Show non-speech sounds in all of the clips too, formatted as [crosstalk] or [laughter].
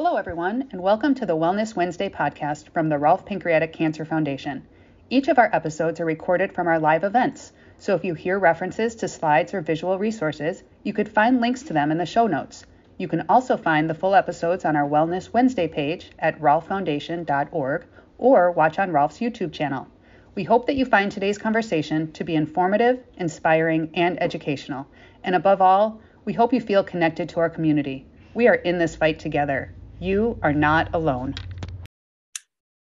Hello, everyone, and welcome to the Wellness Wednesday podcast from the Rolfe Pancreatic Cancer Foundation. Each of our episodes are recorded from our live events, so if you hear references to slides or visual resources, you could find links to them in the show notes. You can also find the full episodes on our Wellness Wednesday page at rolfefoundation.org or watch on Rolfe's YouTube channel. We hope that you find today's conversation to be informative, inspiring, and educational. And above all, we hope you feel connected to our community. We are in this fight together. You are not alone.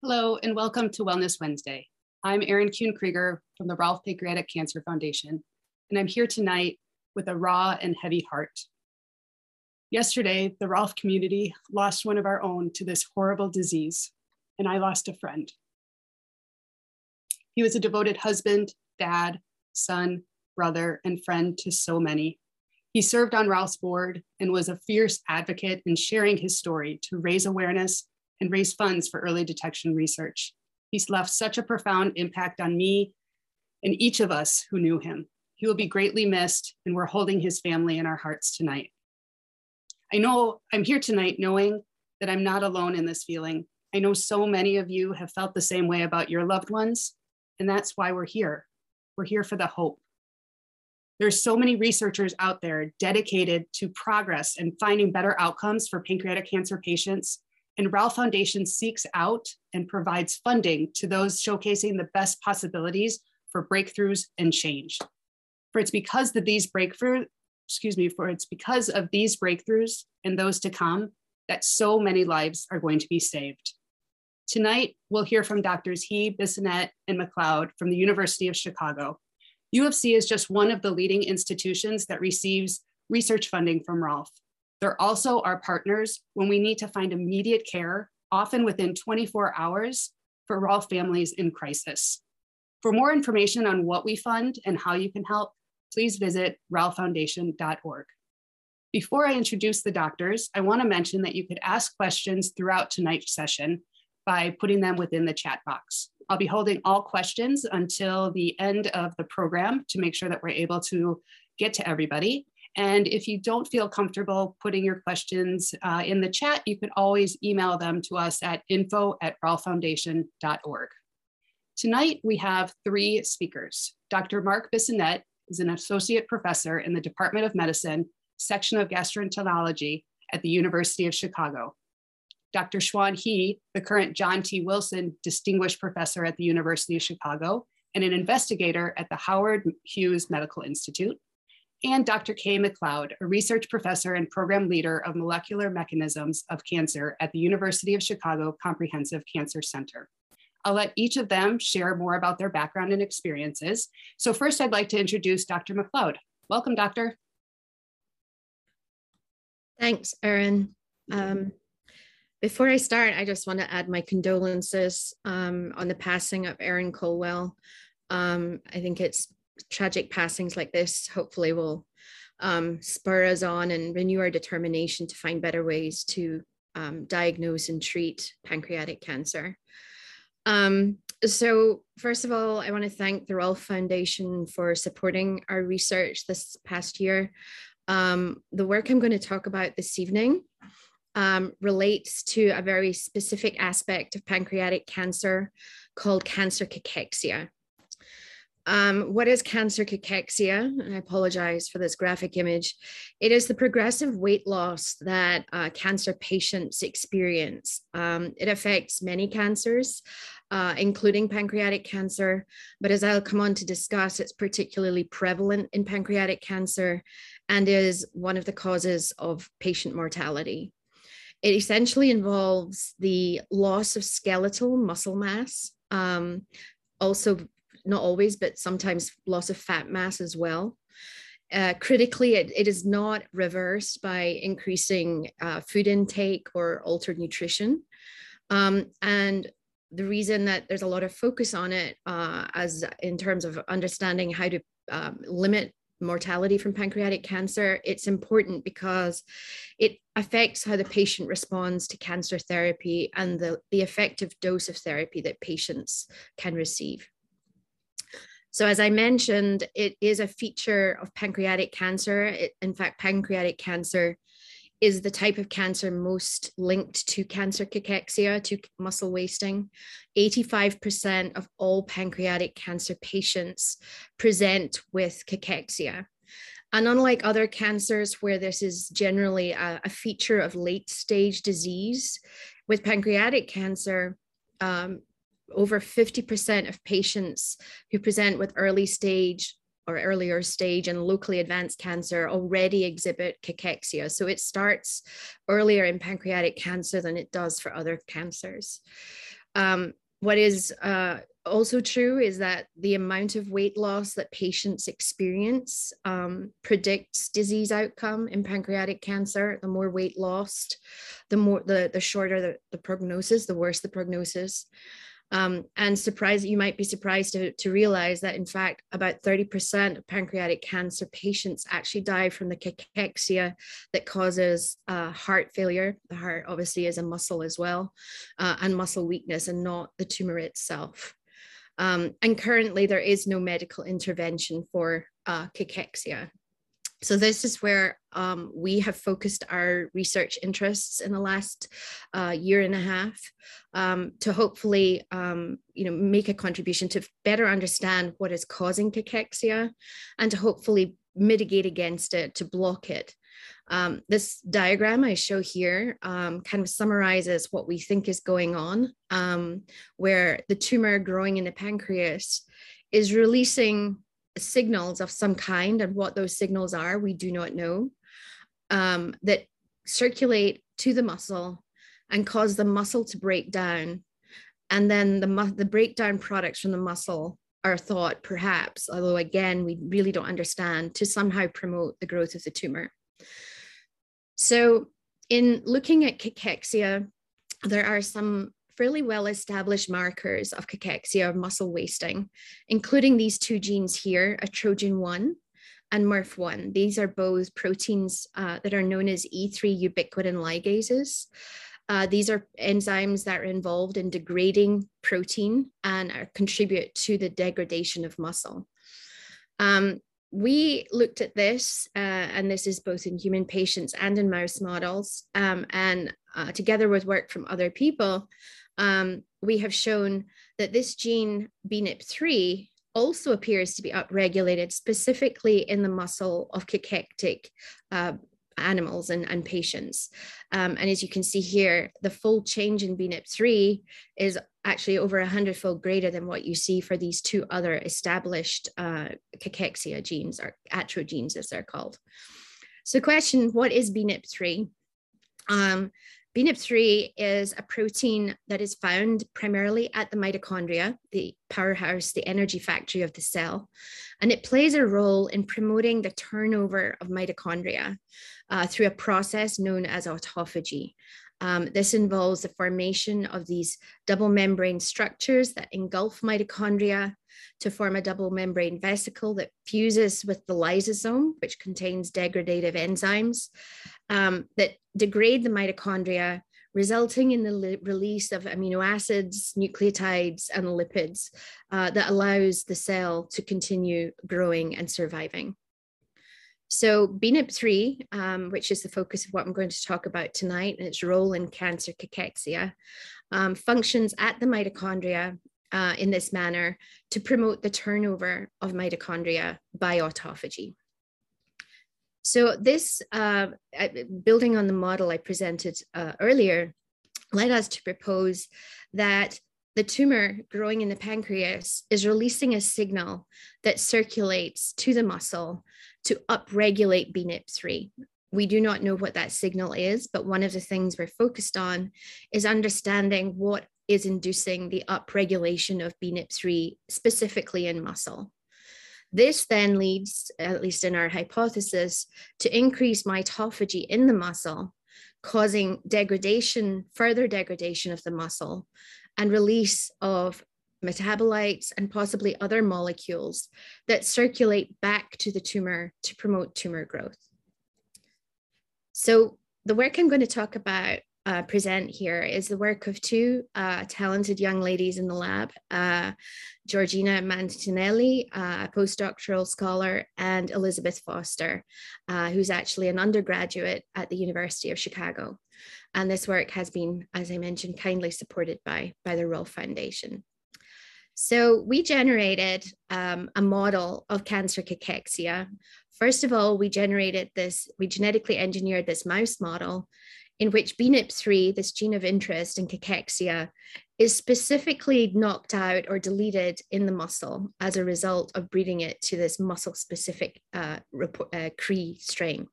Hello, and welcome to Wellness Wednesday. I'm Erin Kuhn Krieger from the Ralph Pancreatic Cancer Foundation, and I'm here tonight with a raw and heavy heart. Yesterday, the Rolfe community lost one of our own to this horrible disease, and I lost a friend. He was a devoted husband, dad, son, brother, and friend to so many. He served on Ralph's board and was a fierce advocate in sharing his story to raise awareness and raise funds for early detection research. He's left such a profound impact on me and each of us who knew him. He will be greatly missed, and we're holding his family in our hearts tonight. I know I'm here tonight knowing that I'm not alone in this feeling. I know so many of you have felt the same way about your loved ones, and that's why we're here. We're here for the hope. There's so many researchers out there dedicated to progress and finding better outcomes for pancreatic cancer patients. And Rolfe Foundation seeks out and provides funding to those showcasing the best possibilities for breakthroughs and change. For it's because of these breakthroughs, excuse me, for it's because of these breakthroughs and those to come that so many lives are going to be saved. Tonight, we'll hear from Doctors He, Bissonette, and McLeod from the University of Chicago U of C is just one of the leading institutions that receives research funding from Rolfe. They're also our partners when we need to find immediate care, often within 24 hours, for Rolfe families in crisis. For more information on what we fund and how you can help, please visit rolfefoundation.org. Before I introduce the doctors, I want to mention that you could ask questions throughout tonight's session by putting them within the chat box. I'll be holding all questions until the end of the program to make sure that we're able to get to everybody. And if you don't feel comfortable putting your questions uh, in the chat, you can always email them to us at info at rolfefoundation.org. Tonight, we have three speakers. Dr. Mark Bissonette is an associate professor in the Department of Medicine, section of gastroenterology at the University of Chicago. Dr. Xuan He, the current John T. Wilson Distinguished Professor at the University of Chicago and an investigator at the Howard Hughes Medical Institute, and Dr. Kay McLeod, a research professor and program leader of molecular mechanisms of cancer at the University of Chicago Comprehensive Cancer Center. I'll let each of them share more about their background and experiences. So first I'd like to introduce Dr. McLeod. Welcome, doctor. Thanks, Erin. Um, before I start, I just want to add my condolences um, on the passing of Aaron Colwell. Um, I think it's tragic passings like this hopefully will um, spur us on and renew our determination to find better ways to um, diagnose and treat pancreatic cancer. Um, so first of all, I want to thank the Rolfe Foundation for supporting our research this past year. Um, the work I'm going to talk about this evening um, relates to a very specific aspect of pancreatic cancer called cancer cachexia. Um, what is cancer cachexia? And I apologize for this graphic image. It is the progressive weight loss that uh, cancer patients experience. Um, it affects many cancers, uh, including pancreatic cancer. But as I'll come on to discuss, it's particularly prevalent in pancreatic cancer and is one of the causes of patient mortality. It essentially involves the loss of skeletal muscle mass, um, also not always, but sometimes loss of fat mass as well. Uh, critically, it, it is not reversed by increasing uh, food intake or altered nutrition. Um, and the reason that there's a lot of focus on it uh, as in terms of understanding how to um, limit mortality from pancreatic cancer, it's important because it affects how the patient responds to cancer therapy and the, the effective dose of therapy that patients can receive. So, as I mentioned, it is a feature of pancreatic cancer. It, in fact, pancreatic cancer is the type of cancer most linked to cancer cachexia, to muscle wasting. 85% of all pancreatic cancer patients present with cachexia. And unlike other cancers where this is generally a, a feature of late stage disease, with pancreatic cancer, um, over 50% of patients who present with early stage or earlier stage and locally advanced cancer already exhibit cachexia. So it starts earlier in pancreatic cancer than it does for other cancers. Um, what is uh, also true is that the amount of weight loss that patients experience um, predicts disease outcome in pancreatic cancer. The more weight lost, the more the, the shorter the, the prognosis, the worse the prognosis. Um, and surprise, you might be surprised to, to realize that in fact, about 30% of pancreatic cancer patients actually die from the cachexia that causes uh, heart failure. The heart obviously is a muscle as well, uh, and muscle weakness and not the tumor itself. Um, and currently there is no medical intervention for uh, cachexia. So this is where um, we have focused our research interests in the last uh, year and a half um, to hopefully, um, you know, make a contribution to better understand what is causing cachexia and to hopefully mitigate against it, to block it. Um, this diagram I show here um, kind of summarizes what we think is going on, um, where the tumor growing in the pancreas is releasing signals of some kind, and what those signals are, we do not know, um, that circulate to the muscle and cause the muscle to break down. And then the, the breakdown products from the muscle are thought perhaps, although again, we really don't understand, to somehow promote the growth of the tumor. So in looking at cachexia, there are some fairly well established markers of cachexia or muscle wasting, including these two genes here, atrogen1 and MIRF1. These are both proteins uh, that are known as E3 ubiquitin ligases. Uh, these are enzymes that are involved in degrading protein and are, contribute to the degradation of muscle. Um, we looked at this, uh, and this is both in human patients and in mouse models, um, and uh, together with work from other people, um, we have shown that this gene BNIP3 also appears to be upregulated specifically in the muscle of cachectic uh, animals and, and patients. Um, and as you can see here, the full change in BNIP3 is actually over a hundredfold greater than what you see for these two other established uh, cachexia genes or atrogenes as they're called. So question, what is BNIP3? Um, BNIP3 is a protein that is found primarily at the mitochondria, the powerhouse, the energy factory of the cell. And it plays a role in promoting the turnover of mitochondria uh, through a process known as autophagy. Um, this involves the formation of these double membrane structures that engulf mitochondria to form a double membrane vesicle that fuses with the lysosome, which contains degradative enzymes um, that degrade the mitochondria, resulting in the release of amino acids, nucleotides, and lipids uh, that allows the cell to continue growing and surviving. So BNIP3, um, which is the focus of what I'm going to talk about tonight and its role in cancer cachexia, um, functions at the mitochondria uh, in this manner to promote the turnover of mitochondria by autophagy. So this, uh, building on the model I presented uh, earlier, led us to propose that the tumor growing in the pancreas is releasing a signal that circulates to the muscle to upregulate BNIP3. We do not know what that signal is, but one of the things we're focused on is understanding what is inducing the upregulation of BNIP3 specifically in muscle. This then leads, at least in our hypothesis, to increase mitophagy in the muscle, causing degradation, further degradation of the muscle, and release of metabolites and possibly other molecules that circulate back to the tumor to promote tumor growth. So the work I'm going to talk about uh, present here is the work of two uh, talented young ladies in the lab, uh, Georgina Mantinelli, uh, a postdoctoral scholar, and Elizabeth Foster, uh, who's actually an undergraduate at the University of Chicago. And this work has been, as I mentioned, kindly supported by, by the Rolfe Foundation. So we generated um, a model of cancer cachexia. First of all, we generated this, we genetically engineered this mouse model in which BNIP3, this gene of interest in cachexia, is specifically knocked out or deleted in the muscle as a result of breeding it to this muscle specific uh, uh, Cree strain.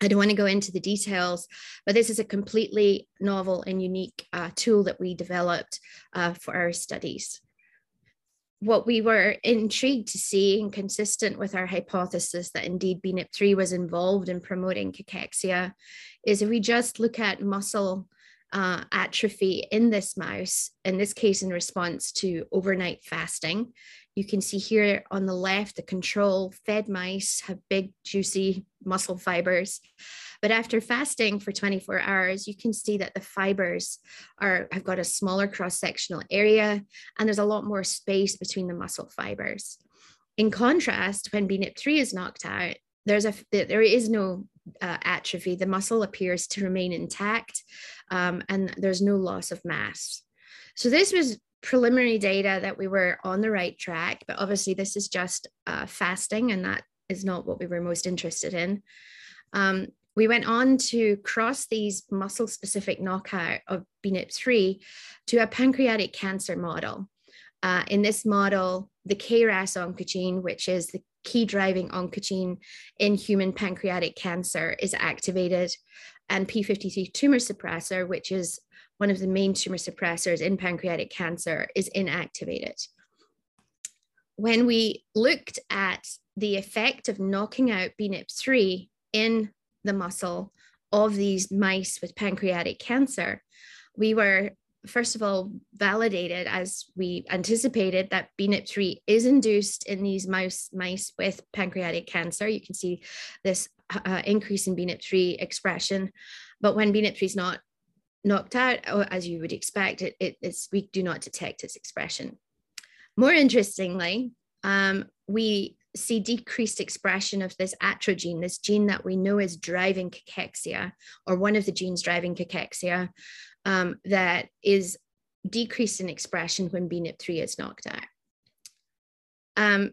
I don't want to go into the details, but this is a completely novel and unique uh, tool that we developed uh, for our studies what we were intrigued to see and consistent with our hypothesis that indeed BNIP3 was involved in promoting cachexia is if we just look at muscle uh, atrophy in this mouse, in this case in response to overnight fasting. You can see here on the left, the control fed mice have big, juicy muscle fibers. But after fasting for 24 hours, you can see that the fibers are have got a smaller cross-sectional area and there's a lot more space between the muscle fibers. In contrast, when BNIP3 is knocked out, there's a there is no uh, atrophy. The muscle appears to remain intact, um, and there's no loss of mass. So this was preliminary data that we were on the right track, but obviously this is just uh, fasting, and that is not what we were most interested in. Um, we went on to cross these muscle specific knockout of BNIP3 to a pancreatic cancer model. Uh, in this model, the KRAS oncogene, which is the key driving oncogene in human pancreatic cancer, is activated, and P53 tumor suppressor, which is one of the main tumor suppressors in pancreatic cancer, is inactivated. When we looked at the effect of knocking out BNIP3 in the muscle of these mice with pancreatic cancer, we were first of all validated as we anticipated that BNIP3 is induced in these mouse mice with pancreatic cancer. You can see this uh, increase in BNIP3 expression, but when BNIP3 is not knocked out, as you would expect, it, it, it's, we do not detect its expression. More interestingly, um, we see decreased expression of this atrogene, this gene that we know is driving cachexia, or one of the genes driving cachexia, um, that is decreased in expression when BNIP3 is knocked out. Um,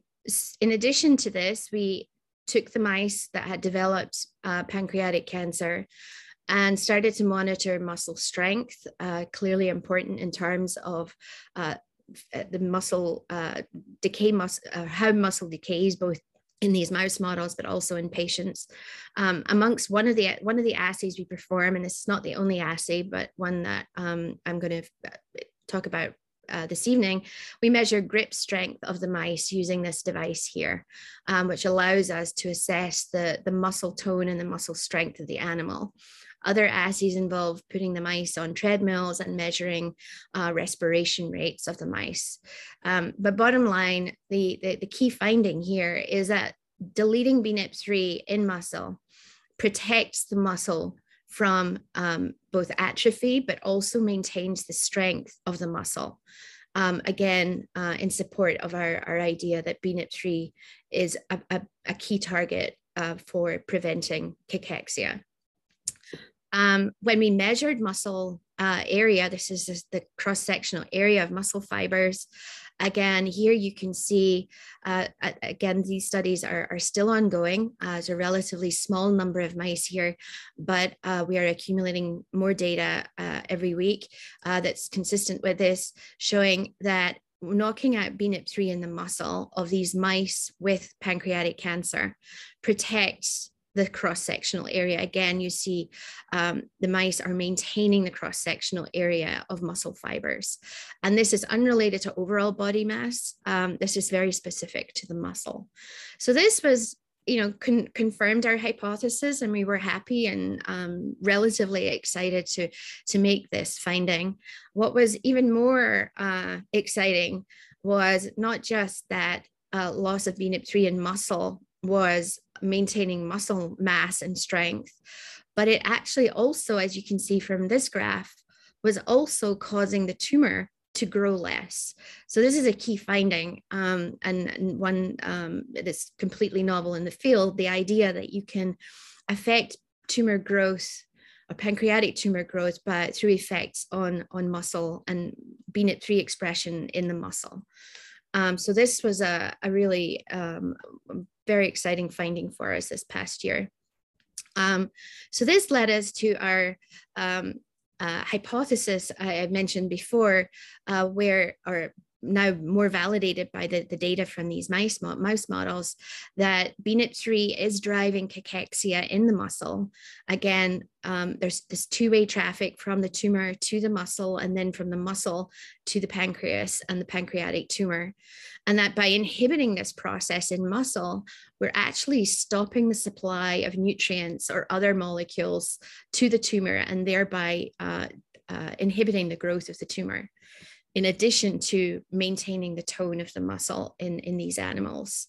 in addition to this, we took the mice that had developed uh, pancreatic cancer and started to monitor muscle strength, uh, clearly important in terms of uh, the muscle uh, decay, mus- uh, how muscle decays both in these mouse models, but also in patients. Um, amongst one of the one of the assays we perform, and this is not the only assay, but one that um, I'm going to uh, talk about uh, this evening, we measure grip strength of the mice using this device here, um, which allows us to assess the, the muscle tone and the muscle strength of the animal. Other assays involve putting the mice on treadmills and measuring uh, respiration rates of the mice. Um, but bottom line, the, the, the key finding here is that deleting BNIP3 in muscle protects the muscle from um, both atrophy, but also maintains the strength of the muscle. Um, again, uh, in support of our, our idea that BNIP3 is a, a, a key target uh, for preventing cachexia. Um, when we measured muscle uh, area, this is the cross-sectional area of muscle fibers. Again, here you can see, uh, again, these studies are, are still ongoing. Uh, it's a relatively small number of mice here, but uh, we are accumulating more data uh, every week that's consistent with this, showing that knocking out BNIP3 in the muscle of these mice with pancreatic cancer protects the cross-sectional area. Again, you see um, the mice are maintaining the cross-sectional area of muscle fibers. And this is unrelated to overall body mass. Um, this is very specific to the muscle. So this was you know, con confirmed our hypothesis and we were happy and um, relatively excited to, to make this finding. What was even more uh, exciting was not just that uh, loss of BNIP3 in muscle was maintaining muscle mass and strength, but it actually also, as you can see from this graph, was also causing the tumor to grow less. So this is a key finding um, and, and, one um, that's completely novel in the field, the idea that you can affect tumor growth or pancreatic tumor growth but through effects on, on muscle and BNIP3 expression in the muscle. Um, so this was a, a really um, very exciting finding for us this past year. Um, so this led us to our um, uh, hypothesis I mentioned before, uh, where or now more validated by the, the data from these mice, mouse models that BNIP3 is driving cachexia in the muscle. Again, um, there's this two-way traffic from the tumor to the muscle and then from the muscle to the pancreas and the pancreatic tumor. And that by inhibiting this process in muscle, we're actually stopping the supply of nutrients or other molecules to the tumor and thereby uh, uh, inhibiting the growth of the tumor in addition to maintaining the tone of the muscle in, in these animals.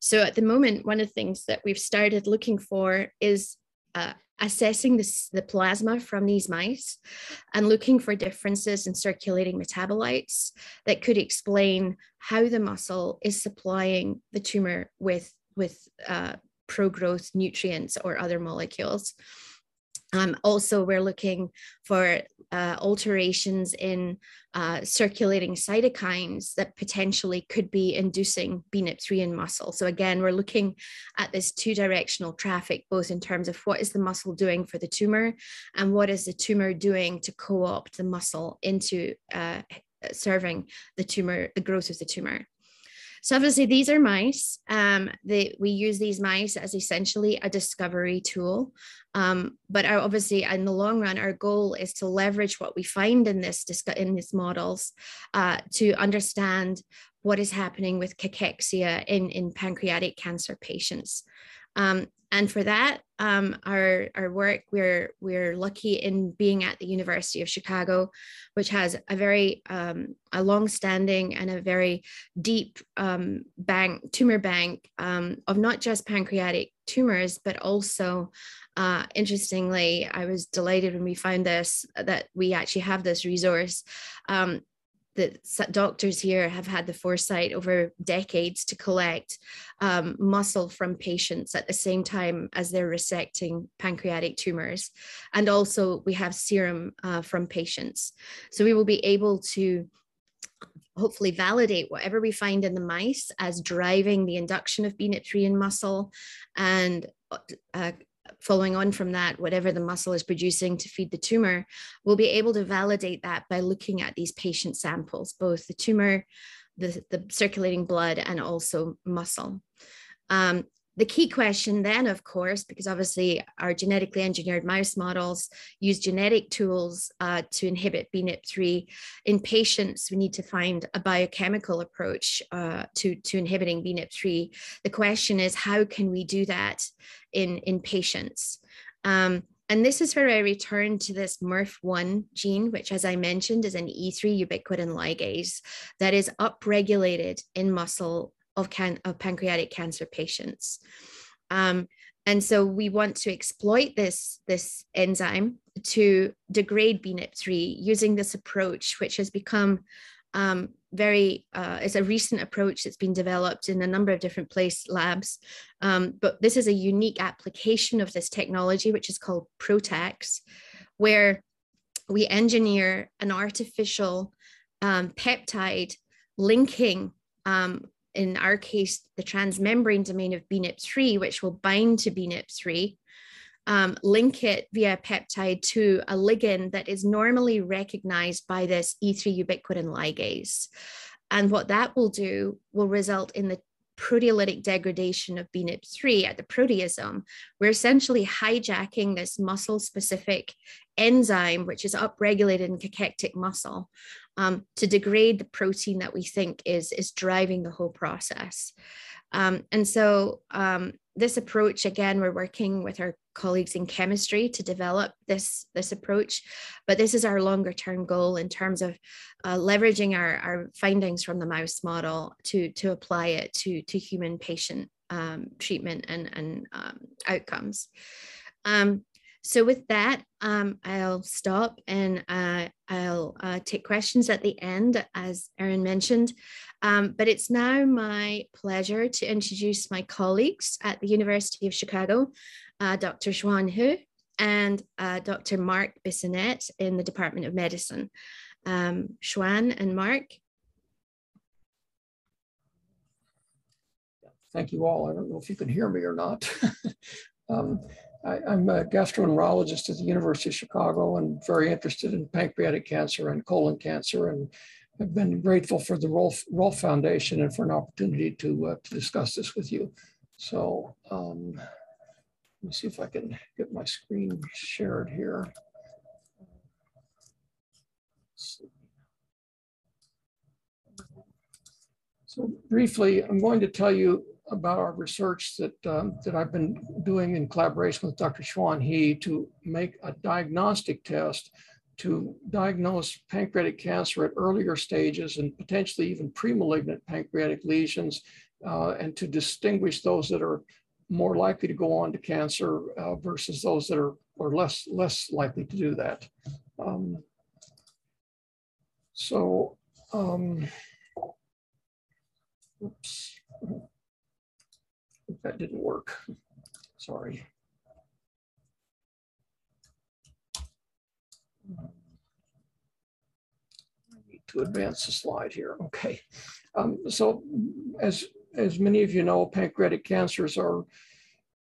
So at the moment, one of the things that we've started looking for is uh, assessing this, the plasma from these mice and looking for differences in circulating metabolites that could explain how the muscle is supplying the tumor with, with uh, pro-growth nutrients or other molecules. Um, also, we're looking for uh, alterations in uh, circulating cytokines that potentially could be inducing BNIP3 in muscle. So again, we're looking at this two-directional traffic, both in terms of what is the muscle doing for the tumor and what is the tumor doing to co-opt the muscle into uh, serving the tumor, the growth of the tumor. So obviously these are mice. Um, they, we use these mice as essentially a discovery tool. Um, but our, obviously in the long run, our goal is to leverage what we find in this in these models uh, to understand what is happening with cachexia in, in pancreatic cancer patients. Um, and for that, um, our, our work, we're, we're lucky in being at the University of Chicago, which has a very um, a long-standing and a very deep um, bank, tumor bank um, of not just pancreatic tumors, but also, uh, interestingly, I was delighted when we found this, that we actually have this resource. Um, that doctors here have had the foresight over decades to collect um, muscle from patients at the same time as they're resecting pancreatic tumors. And also we have serum uh, from patients. So we will be able to hopefully validate whatever we find in the mice as driving the induction of BNIP3 in muscle and uh, following on from that, whatever the muscle is producing to feed the tumor, we'll be able to validate that by looking at these patient samples, both the tumor, the, the circulating blood, and also muscle. Um, the key question then, of course, because obviously our genetically engineered mouse models use genetic tools uh, to inhibit BNIP3. In patients, we need to find a biochemical approach uh, to, to inhibiting BNIP3. The question is, how can we do that in, in patients? Um, and this is where I return to this MRF1 gene, which, as I mentioned, is an E3 ubiquitin ligase that is upregulated in muscle of, can, of pancreatic cancer patients. Um, and so we want to exploit this, this enzyme to degrade BNIP3 using this approach, which has become um, very, uh, it's a recent approach that's been developed in a number of different place labs. Um, but this is a unique application of this technology, which is called PROTACs, where we engineer an artificial um, peptide linking um, in our case, the transmembrane domain of BNIP3, which will bind to BNIP3, um, link it via peptide to a ligand that is normally recognized by this E3 ubiquitin ligase. And what that will do will result in the proteolytic degradation of BNIP3 at the proteasome, we're essentially hijacking this muscle specific enzyme, which is upregulated in cachectic muscle, um, to degrade the protein that we think is, is driving the whole process. Um, and so um, this approach, again, we're working with our colleagues in chemistry to develop this, this approach, but this is our longer term goal in terms of uh, leveraging our, our findings from the mouse model to, to apply it to, to human patient um, treatment and, and um, outcomes. Um, so with that, um, I'll stop and uh, I'll uh, take questions at the end, as Erin mentioned. Um, but it's now my pleasure to introduce my colleagues at the University of Chicago, uh, Dr. Xuan Hu and uh, Dr. Mark Bissonnette in the Department of Medicine. Um, Xuan and Mark. Thank you all. I don't know if you can hear me or not. [laughs] um, I, am a gastroenterologist at the University of Chicago and very interested in pancreatic cancer and colon cancer. And I've been grateful for the Rolf, Rolf Foundation and for an opportunity to, uh, to discuss this with you. So um, let me see if I can get my screen shared here. So briefly, I'm going to tell you about our research that, um, that I've been doing in collaboration with Dr. Xuan He to make a diagnostic test to diagnose pancreatic cancer at earlier stages and potentially even pre-malignant pancreatic lesions uh, and to distinguish those that are more likely to go on to cancer uh, versus those that are, are less, less likely to do that. Um, so, um, oops that didn't work. Sorry. I need to advance the slide here. Okay. Um, so as, as many of you know, pancreatic cancers are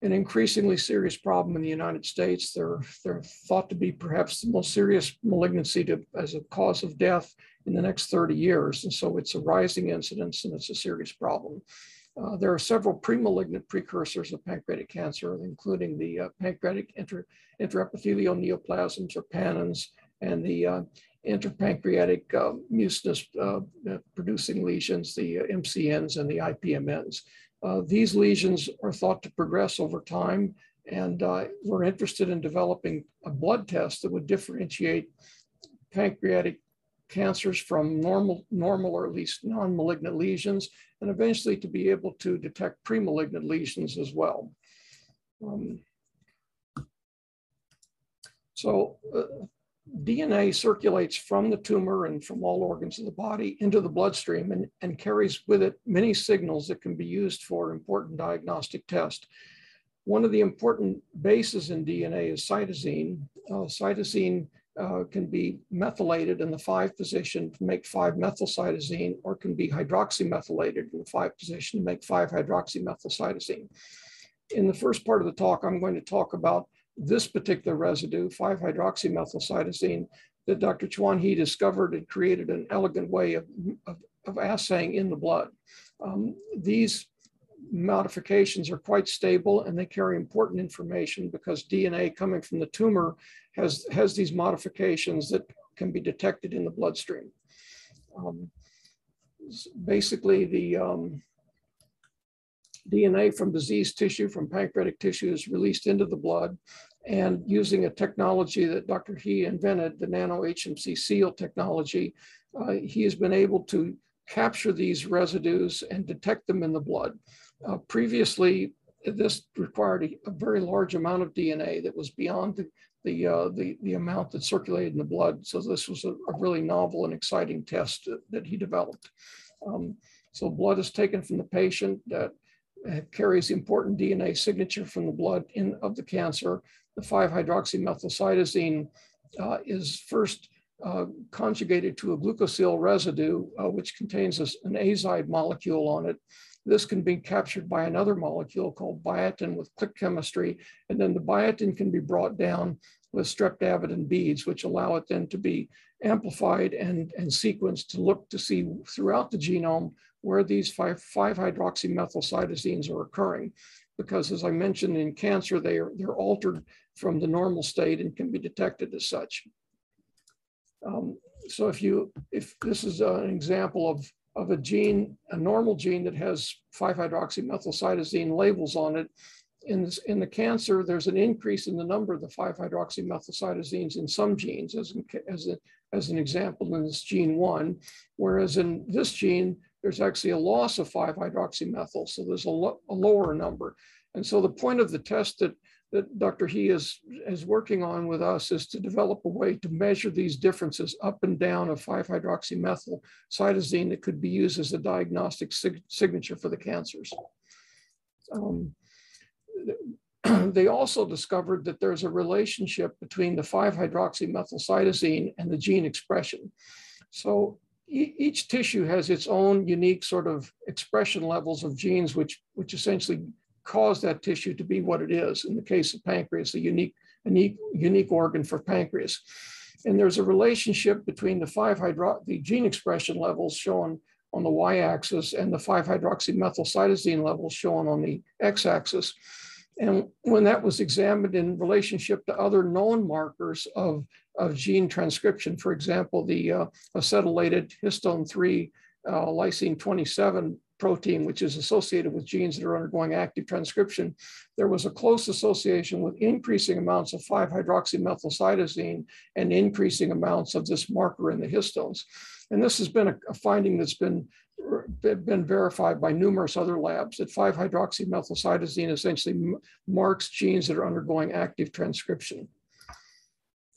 an increasingly serious problem in the United States. They're, they're thought to be perhaps the most serious malignancy to, as a cause of death in the next 30 years. And so it's a rising incidence and it's a serious problem. Uh, there are several premalignant precursors of pancreatic cancer, including the uh, pancreatic inter intraepithelial neoplasms or PANNs and the uh, interpancreatic uh, mucinous uh, producing lesions, the MCNs and the IPMNs. these lesions are thought to progress over time, and we're interested in developing a blood test that would differentiate pancreatic cancers from normal, normal or at least non-malignant lesions, and eventually to be able to detect pre-malignant lesions as well. Um, so uh, DNA circulates from the tumor and from all organs of the body into the bloodstream and, and carries with it many signals that can be used for important diagnostic tests. One of the important bases in DNA is cytosine. Uh, cytosine uh, can be methylated in the five position to make 5-methylcytosine or can be hydroxymethylated in the five position to make 5-hydroxymethylcytosine. In the first part of the talk, I'm going to talk about this particular residue, 5-hydroxymethylcytosine, that Dr. Chuan He discovered and created an elegant way of, of, of assaying in the blood. Um, these modifications are quite stable and they carry important information because DNA coming from the tumor has, has these modifications that can be detected in the bloodstream. Um, basically, the um, DNA from diseased tissue, from pancreatic tissue, is released into the blood. And using a technology that Dr. He invented, the nano HMC seal technology, uh, he has been able to capture these residues and detect them in the blood. Uh, previously, this required a, a, very large amount of DNA that was beyond the, the, uh, the, the, amount that circulated in the blood. So this was a, a really novel and exciting test that, he developed. Um, so blood is taken from the patient that uh, carries important DNA signature from the blood in, of the cancer. The 5-hydroxymethylcytosine uh, is first uh, conjugated to a glucosyl residue, uh, which contains an azide molecule on it. This can be captured by another molecule called biotin with click chemistry. And then the biotin can be brought down with streptavidin beads, which allow it then to be amplified and, and sequenced to look to see throughout the genome where these 5-hydroxymethylcytosines are occurring. Because as I mentioned in cancer, they are, they're altered from the normal state and can be detected as such. Um, so if you, if this is an example of of a gene, a normal gene that has 5-hydroxymethylcytosine labels on it. In, this, in the cancer, there's an increase in the number of the 5-hydroxymethylcytosines in some genes, as, in, as, a, as an example in this gene 1, whereas in this gene, there's actually a loss of 5-hydroxymethyl, so there's a, lo a lower number. And so the point of the test that that Dr. He is, is working on with us is to develop a way to measure these differences up and down of 5-hydroxymethyl cytosine that could be used as a diagnostic sig signature for the cancers. Um, they also discovered that there's a relationship between the 5-hydroxymethylcytosine and the gene expression. So e each tissue has its own unique sort of expression levels of genes, which, which essentially cause that tissue to be what it is. In the case of pancreas, a unique, unique, unique organ for pancreas. And there's a relationship between the 5-hydro, the gene expression levels shown on the y-axis and the 5-hydroxymethylcytosine levels shown on the x-axis. And when that was examined in relationship to other known markers of, of gene transcription, for example, the uh, acetylated histone 3 uh, lysine 27 protein, which is associated with genes that are undergoing active transcription, there was a close association with increasing amounts of 5-hydroxymethylcytosine and increasing amounts of this marker in the histones. And this has been a, a finding that's been been verified by numerous other labs that 5-hydroxymethylcytosine essentially marks genes that are undergoing active transcription.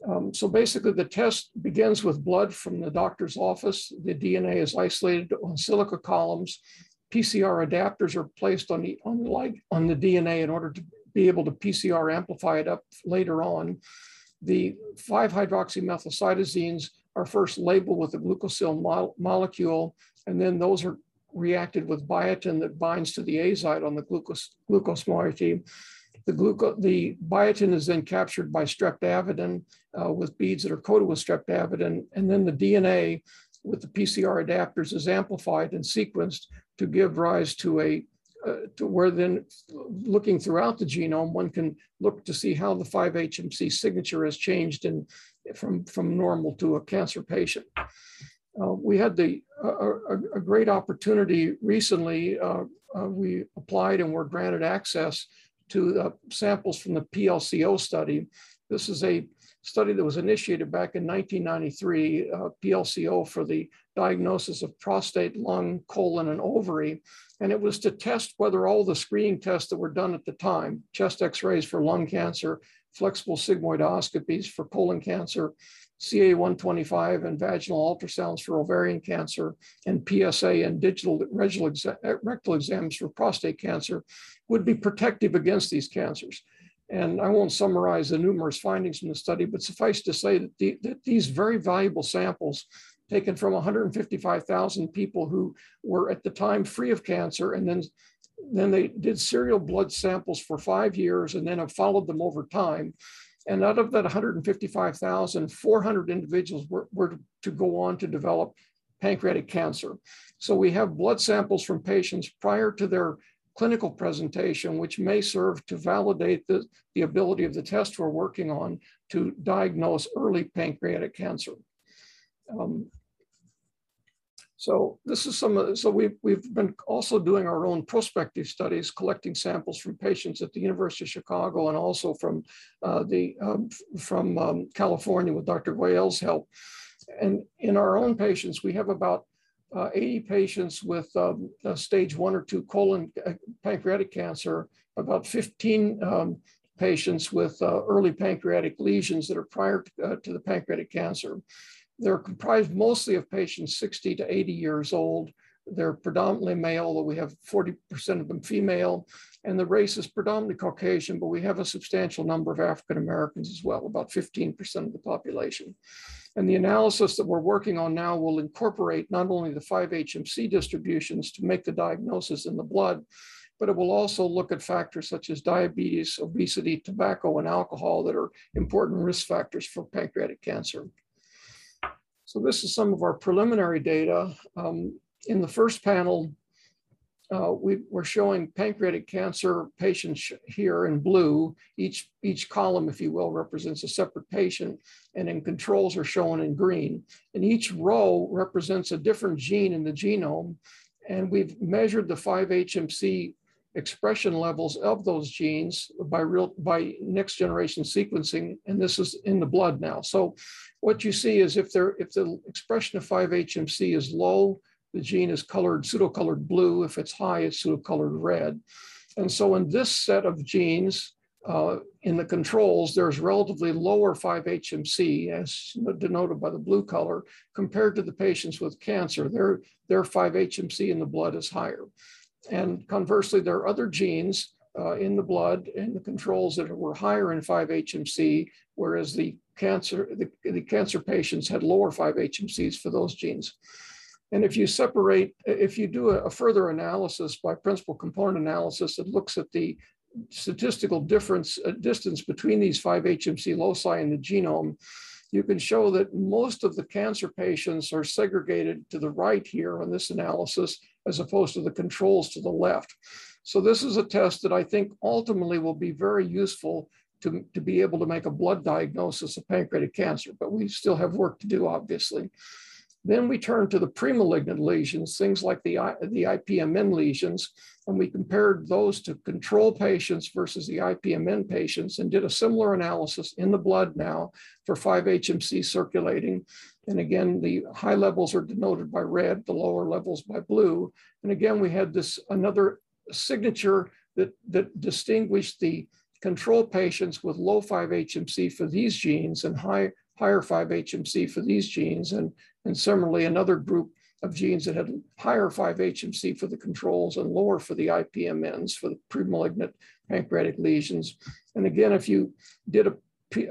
Um, so basically the test begins with blood from the doctor's office. The DNA is isolated on silica columns. PCR adapters are placed on the, on the, like, on the DNA in order to be able to PCR amplify it up later on. The 5-hydroxymethylcytosines are first labeled with a glucosyl mo molecule and then those are reacted with biotin that binds to the azide on the glucose, glucose moiety. The, gluco, the biotin is then captured by streptavidin uh, with beads that are coated with streptavidin, and then the DNA with the PCR adapters is amplified and sequenced to give rise to a uh, to where then looking throughout the genome, one can look to see how the 5-HMC signature has changed in, from, from normal to a cancer patient. Uh, we had the a, a, great opportunity recently. Uh, uh, we applied and were granted access to samples from the PLCO study. This is a study that was initiated back in 1993, uh, PLCO for the diagnosis of prostate, lung, colon, and ovary. And it was to test whether all the screening tests that were done at the time, chest x-rays for lung cancer, flexible sigmoidoscopies for colon cancer, CA125 and vaginal ultrasounds for ovarian cancer, and PSA and digital rectal exams for prostate cancer would be protective against these cancers. And I won't summarize the numerous findings from the study, but suffice to say that, the, that these very valuable samples taken from 155,000 people who were at the time free of cancer and then then they did serial blood samples for five years and then have followed them over time and out of that 155,000, 400 individuals were, were to go on to develop pancreatic cancer. So we have blood samples from patients prior to their clinical presentation, which may serve to validate the, the ability of the test we're working on to diagnose early pancreatic cancer. Um, so this is some so we've, we've been also doing our own prospective studies, collecting samples from patients at the University of Chicago and also from uh, the, um, from um, California with Dr. Goel's help. And in our own patients, we have about uh, 80 patients with um, stage one or two colon uh, pancreatic cancer, about 15 um, patients with uh, early pancreatic lesions that are prior to, uh, to the pancreatic cancer. They're comprised mostly of patients 60 to 80 years old. They're predominantly male, although we have 40% of them female, and the race is predominantly Caucasian, but we have a substantial number of African Americans as well, about 15% of the population. And the analysis that we're working on now will incorporate not only the 5-HMC distributions to make the diagnosis in the blood, but it will also look at factors such as diabetes, obesity, tobacco, and alcohol that are important risk factors for pancreatic cancer. So this is some of our preliminary data. Um, in the first panel, uh, we, are showing pancreatic cancer patients here in blue. Each, each column, if you will, represents a separate patient, and then controls are shown in green. And each row represents a different gene in the genome. And we've measured the 5-HMC expression levels of those genes by real by next generation sequencing and this is in the blood now so what you see is if there if the expression of 5-HMC is low the gene is colored pseudo-colored blue if it's high it's pseudo-colored red and so in this set of genes uh, in the controls, there's relatively lower 5-HMC, as denoted by the blue color, compared to the patients with cancer. Their, their 5-HMC in the blood is higher. And conversely, there are other genes uh, in the blood and the controls that were higher in 5-HMC, whereas the cancer, the, the cancer patients had lower 5-HMCs for those genes. And if you separate, if you do a, further analysis by principal component analysis that looks at the statistical difference uh, distance between these 5-HMC loci in the genome, you can show that most of the cancer patients are segregated to the right here on this analysis, as opposed to the controls to the left. So this is a test that I think ultimately will be very useful to, to be able to make a blood diagnosis of pancreatic cancer, but we still have work to do, obviously. Then we turn to the premalignant lesions, things like the, the IPMN lesions, and we compared those to control patients versus the IPMN patients and did a similar analysis in the blood now for 5-HMC circulating. And again, the high levels are denoted by red, the lower levels by blue. And again, we had this another signature that, that distinguished the control patients with low 5-HMC for these genes and high, higher 5-HMC for these genes. And, and similarly, another group of genes that had higher 5-HMC for the controls and lower for the IPMNs for the premalignant pancreatic lesions. And again, if you did a,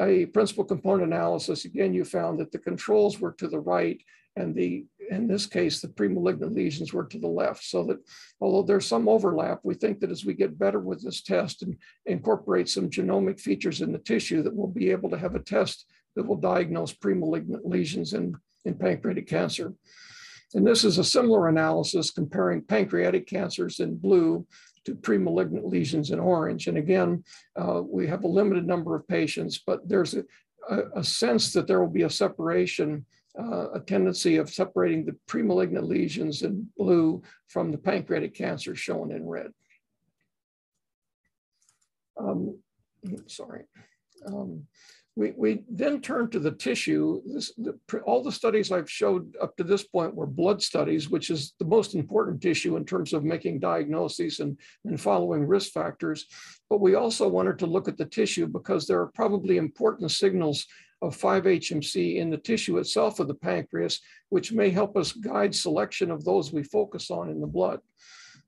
a principal component analysis, again, you found that the controls were to the right and the in this case, the premalignant lesions were to the left. So that although there's some overlap, we think that as we get better with this test and incorporate some genomic features in the tissue, that we'll be able to have a test that will diagnose premalignant lesions in, in pancreatic cancer. And this is a similar analysis comparing pancreatic cancers in blue to premalignant lesions in orange. And again, uh, we have a limited number of patients, but there's a, a, a sense that there will be a separation uh, a tendency of separating the premalignant lesions in blue from the pancreatic cancer shown in red. Um, sorry. Um, we, we then turn to the tissue. This, the, all the studies I've showed up to this point were blood studies, which is the most important tissue in terms of making diagnoses and, and following risk factors. But we also wanted to look at the tissue because there are probably important signals of 5-HMC in the tissue itself of the pancreas, which may help us guide selection of those we focus on in the blood.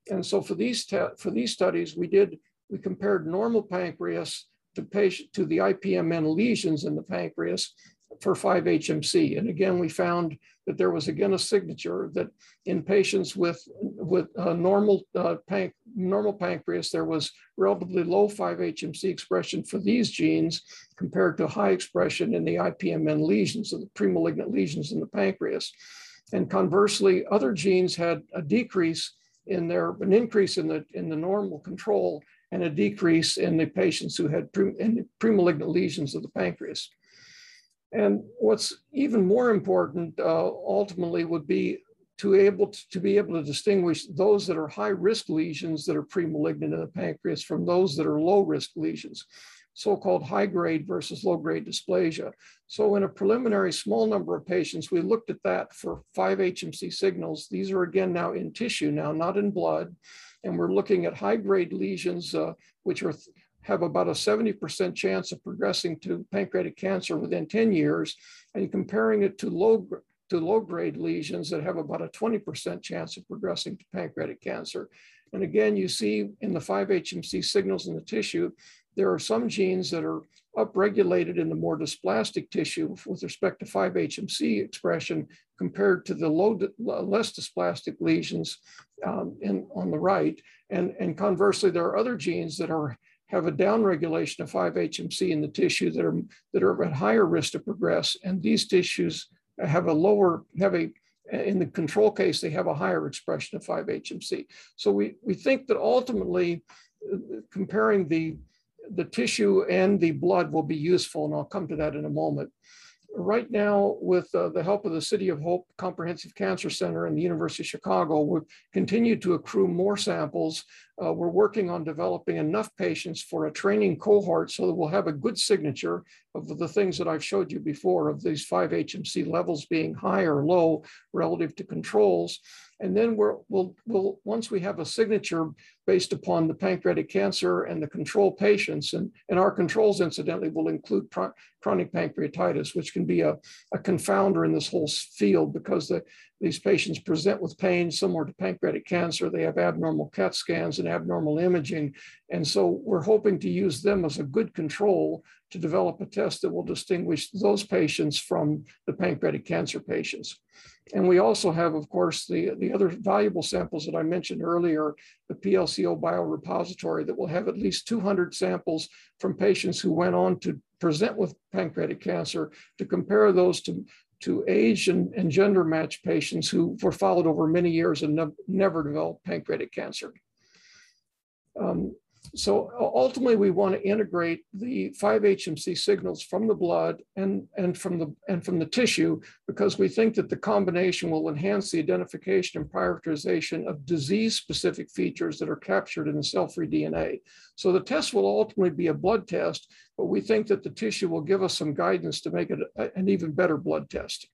And so for these, for these studies, we did, we compared normal pancreas to, patient, to the IPMN lesions in the pancreas for 5-HMC. And again, we found that there was again a signature that in patients with, with normal, uh, panc normal pancreas, there was relatively low 5-HMC expression for these genes compared to high expression in the IPMN lesions, of the premalignant lesions in the pancreas. And conversely, other genes had a decrease in their, an increase in the, in the normal control and a decrease in the patients who had pre, premalignant lesions of the pancreas. And what's even more important uh, ultimately would be to able to, to, be able to distinguish those that are high risk lesions that are premalignant in the pancreas from those that are low risk lesions, so-called high grade versus low grade dysplasia. So in a preliminary small number of patients, we looked at that for 5-HMC signals. These are again now in tissue now, not in blood. And we're looking at high grade lesions, uh, which are have about a 70% chance of progressing to pancreatic cancer within 10 years, and comparing it to low, to low grade lesions that have about a 20% chance of progressing to pancreatic cancer. And again, you see in the 5-HMC signals in the tissue, there are some genes that are upregulated in the more dysplastic tissue with respect to 5-HMC expression compared to the low, less dysplastic lesions um, in, on the right. And, and conversely, there are other genes that are have a downregulation of 5-HMC in the tissue that are, that are at higher risk to progress. And these tissues have a lower, have a, in the control case, they have a higher expression of 5-HMC. So we, we think that ultimately comparing the, the tissue and the blood will be useful, and I'll come to that in a moment right now, with uh, the help of the City of Hope Comprehensive Cancer Center and the University of Chicago, we've continued to accrue more samples. Uh, we're working on developing enough patients for a training cohort so that we'll have a good signature of the things that I've showed you before of these five HMC levels being high or low relative to controls. And then we're, we'll, we'll, once we have a signature based upon the pancreatic cancer and the control patients, and, and our controls incidentally will include chronic pancreatitis, which can be a, a confounder in this whole field because the, these patients present with pain similar to pancreatic cancer. They have abnormal CAT scans and abnormal imaging. And so we're hoping to use them as a good control to develop a test that will distinguish those patients from the pancreatic cancer patients. And we also have, of course, the, the other valuable samples that I mentioned earlier, the PLCO biorepository that will have at least 200 samples from patients who went on to present with pancreatic cancer to compare those to, to age and, and gender matched patients who were followed over many years and ne never developed pancreatic cancer. Um, so ultimately, we want to integrate the 5-HMC signals from the blood and, and, from the, and from the tissue because we think that the combination will enhance the identification and prioritization of disease-specific features that are captured in the cell-free DNA. So the test will ultimately be a blood test, but we think that the tissue will give us some guidance to make it an even better blood test.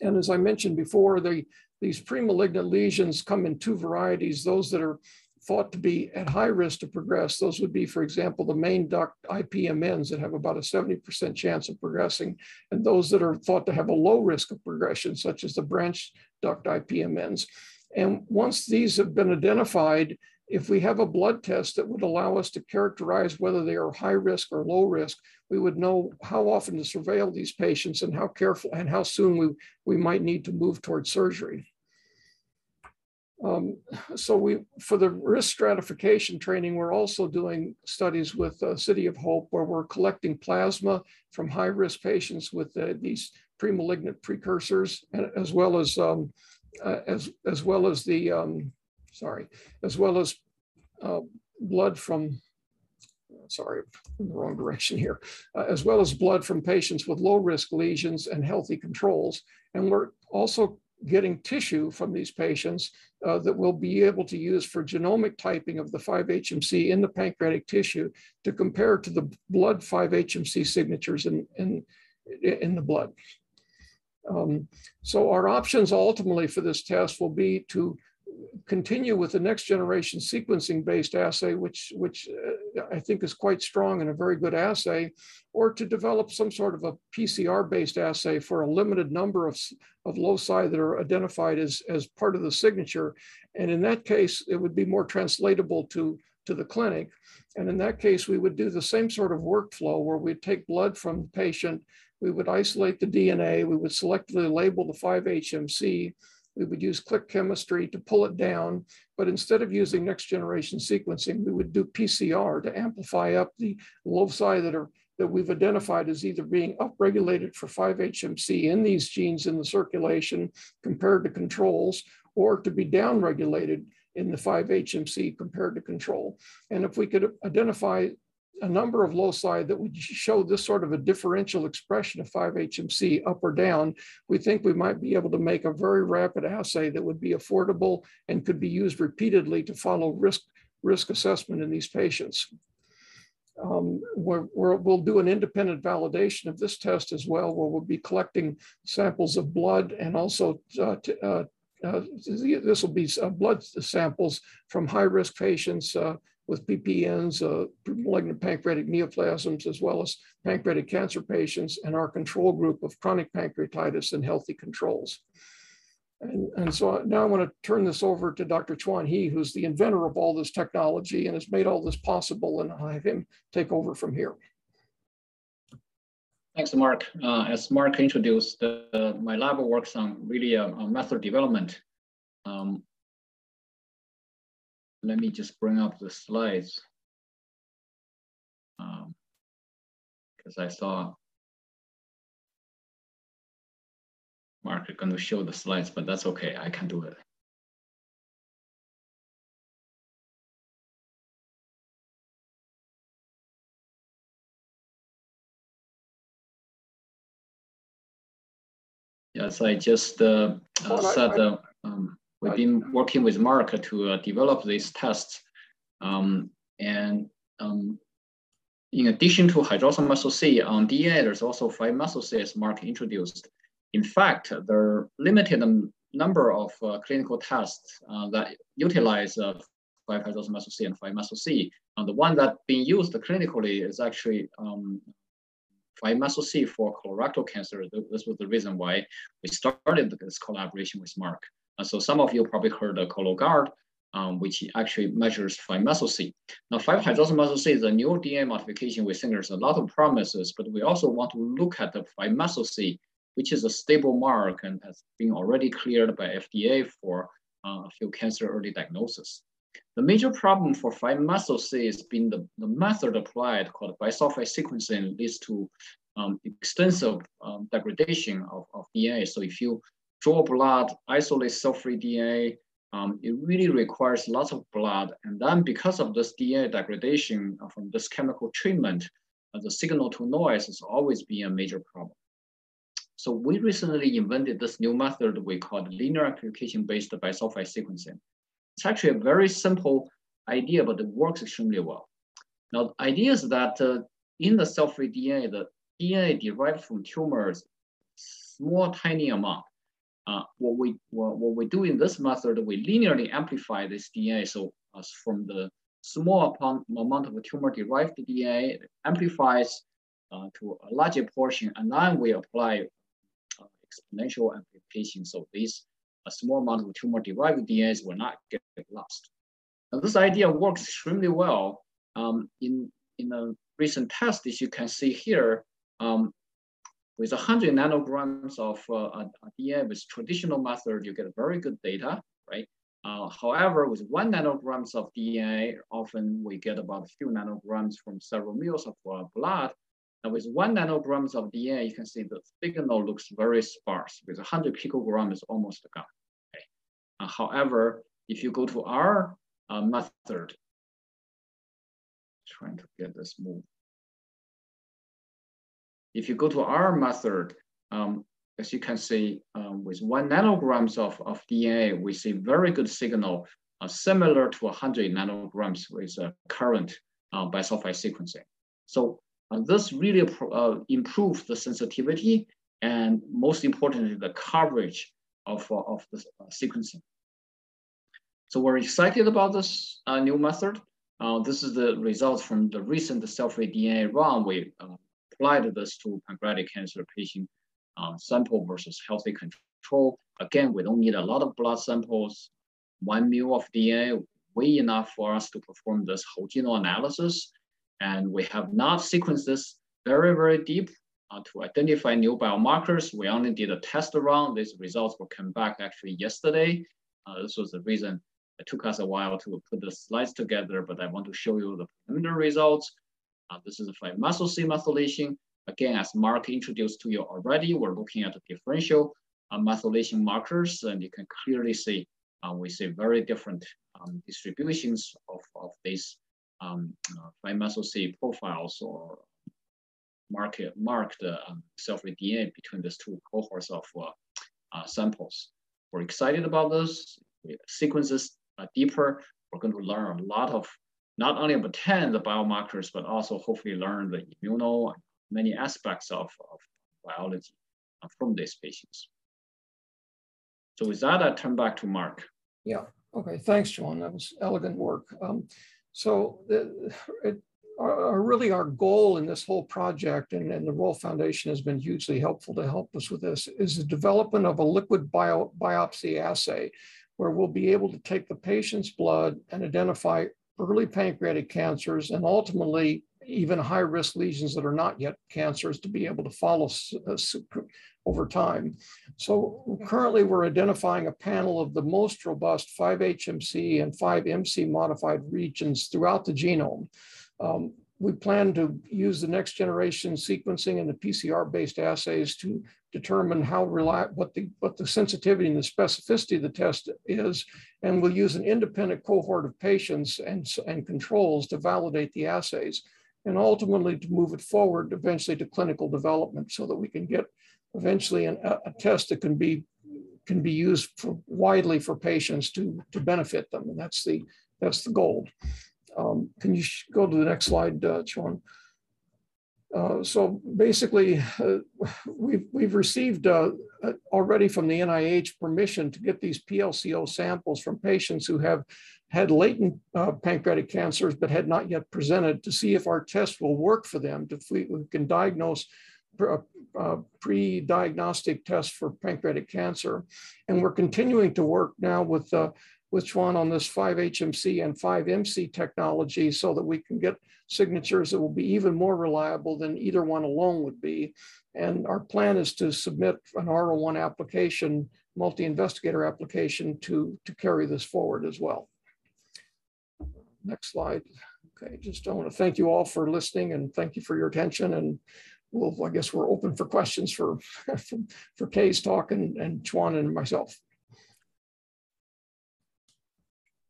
And as I mentioned before, the, these premalignant lesions come in two varieties, those that are thought to be at high risk to progress. Those would be, for example, the main duct IPMNs that have about a 70% chance of progressing, and those that are thought to have a low risk of progression, such as the branch duct IPMNs. And once these have been identified, if we have a blood test that would allow us to characterize whether they are high risk or low risk, we would know how often to surveil these patients and how careful and how soon we, we might need to move towards surgery. Um, so we, for the risk stratification training, we're also doing studies with uh, City of Hope where we're collecting plasma from high risk patients with uh, these premalignant precursors, as well as um, uh, as as well as the um, sorry, as well as uh, blood from sorry, in the wrong direction here, uh, as well as blood from patients with low risk lesions and healthy controls. And we're also getting tissue from these patients uh, that we'll be able to use for genomic typing of the 5-HMC in the pancreatic tissue to compare to the blood 5-HMC signatures in, in, in the blood. Um, so our options ultimately for this test will be to continue with the next generation sequencing based assay, which, which uh, I think is quite strong and a very good assay, or to develop some sort of a PCR based assay for a limited number of, of loci that are identified as, as part of the signature. And in that case, it would be more translatable to, to the clinic. And in that case, we would do the same sort of workflow where we'd take blood from the patient, we would isolate the DNA, we would selectively label the 5-HMC, we would use click chemistry to pull it down, but instead of using next generation sequencing, we would do PCR to amplify up the loci that are that we've identified as either being upregulated for 5-HMC in these genes in the circulation compared to controls, or to be downregulated in the 5-HMC compared to control. And if we could identify a number of loci that would show this sort of a differential expression of 5-HMC up or down, we think we might be able to make a very rapid assay that would be affordable and could be used repeatedly to follow risk, risk assessment in these patients. Um, we will do an independent validation of this test as well, where we'll be collecting samples of blood and also uh, uh, uh, this will be uh, blood samples from high risk patients uh, with PPNs, uh, malignant pancreatic neoplasms, as well as pancreatic cancer patients, and our control group of chronic pancreatitis and healthy controls. And, and so now I want to turn this over to Dr. Chuan He, who's the inventor of all this technology and has made all this possible, and I'll have him take over from here. Thanks, Mark. Uh, as Mark introduced, uh, my lab works on really a, a method development um, let me just bring up the slides. Because um, I saw Mark going to show the slides, but that's okay, I can do it. Yes, I just uh, uh, said the um, We've been working with Mark to uh, develop these tests. Um, and um, in addition to hydroxyl methyl C on DNA, there's also 5-methyl C as Mark introduced. In fact, there are limited number of uh, clinical tests uh, that utilize 5-hydroxyl methyl C and 5-methyl C. And the one that being used clinically is actually um, 5-methyl C for colorectal cancer. This was the reason why we started this collaboration with Mark. And so some of you probably heard of Cologuard, um, which actually measures 5-methyl C. Now 5-hydroxymethyl C is a new DNA modification. We think there's a lot of promises, but we also want to look at the 5-methyl C, which is a stable mark and has been already cleared by FDA for uh, a few cancer early diagnosis. The major problem for 5-methyl C has been the, the method applied called bisulfite sequencing leads to um, extensive um, degradation of, of DNA. So if you draw blood, isolate cell-free DNA, um, it really requires lots of blood. And then because of this DNA degradation uh, from this chemical treatment, uh, the signal to noise has always been a major problem. So we recently invented this new method we call linear amplification-based bisulfite sequencing. It's actually a very simple idea, but it works extremely well. Now, the idea is that uh, in the cell-free DNA, the DNA derived from tumors, small, tiny amount, uh, what we what, what, we do in this method, we linearly amplify this DNA. So uh, from the small amount of tumor-derived DNA, amplifies uh, to a larger portion, and then we apply uh, exponential amplification. So this a small amount of tumor-derived DNAs will not get lost. Now, this idea works extremely well. Um, in in a recent test, as you can see here, um, with 100 nanograms of uh, DNA with traditional method, you get very good data, right? Uh, however, with one nanograms of DNA, often we get about a few nanograms from several mils of uh, blood. And with one nanograms of DNA, you can see the signal looks very sparse. With 100 picograms, is almost gone. Okay. Uh, however, if you go to our uh, method, trying to get this move. If you go to our method, um, as you can see, um, with one nanograms of, of DNA, we see very good signal uh, similar to 100 nanograms with uh, current uh, bisulfite sequencing. So uh, this really uh, improves the sensitivity and most importantly, the coverage of, uh, of the sequencing. So we're excited about this new method. this is the results from the recent cell-free DNA run we applied this to pancreatic cancer patient um, sample versus healthy control. Again, we don't need a lot of blood samples. One mil of DNA, way enough for us to perform this whole genome analysis. And we have not sequenced this very, very deep uh, to identify new biomarkers. We only did a test run. These results will come back actually yesterday. Uh, this was the reason it took us a while to put the slides together, but I want to show you the preliminary results. Uh, this is a 5-methyl C methylation. Again, as Mark introduced to you already, we're looking at the differential uh, methylation markers, and you can clearly see uh, we see very different um, distributions of, of these um, 5-methyl uh, C profiles or market, marked um, cell-free DNA between these two cohorts of uh, samples. We're excited about this. Sequences deeper. We're going to learn a lot of not only obtain the biomarkers, but also hopefully learn the immuno many aspects of, of biology from these patients. So with that, I turn back to Mark. Yeah, okay, thanks, Chuan. That was elegant work. Um, so the, it, our, really our goal in this whole project, and, and the Ralph Foundation has been hugely helpful to help us with this, is the development of a liquid bio, biopsy assay where we'll be able to take the patient's blood and identify early pancreatic cancers, and ultimately even high risk lesions that are not yet cancers to be able to follow uh, over time. So currently we're identifying a panel of the most robust 5-HMC and 5-MC modified regions throughout the genome. Um, we plan to use the next generation sequencing and the PCR-based assays to determine how reliable, what the what the sensitivity and the specificity of the test is, and we'll use an independent cohort of patients and, and controls to validate the assays, and ultimately to move it forward eventually to clinical development so that we can get eventually an, a, a test that can be can be used for, widely for patients to to benefit them, and that's the that's the goal. Um, can you go to the next slide, uh, Sean? Uh, so basically, uh, we've, we've received uh, uh already from the NIH permission to get these PLCO samples from patients who have had latent uh, pancreatic cancers but had not yet presented to see if our test will work for them, if we, we can diagnose uh, pre-diagnostic test for pancreatic cancer. And we're continuing to work now with with Chuan on this 5-HMC and 5-MC technology so that we can get signatures that will be even more reliable than either one alone would be. And our plan is to submit an R01 application, multi-investigator application to, to carry this forward as well. Next slide. Okay, just I want to thank you all for listening and thank you for your attention. And we'll, I guess we're open for questions for, for, [laughs] for Kay's talk and, and Chuan and myself.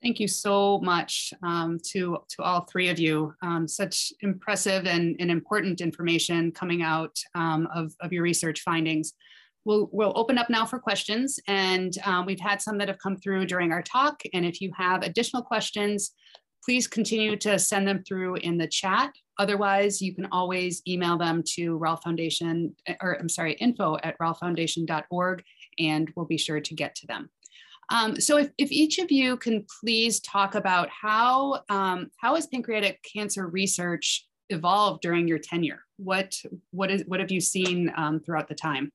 Thank you so much um, to, to all three of you. Um, such impressive and, and important information coming out um, of, of your research findings. We'll, we'll open up now for questions and um, we've had some that have come through during our talk. And if you have additional questions, please continue to send them through in the chat. Otherwise, you can always email them to Ralph Foundation, or I'm sorry, info at ralphfoundation.org and we'll be sure to get to them. Um, so if, if each of you can please talk about how, um, how has pancreatic cancer research evolved during your tenure? What, what, is, what have you seen um, throughout the time?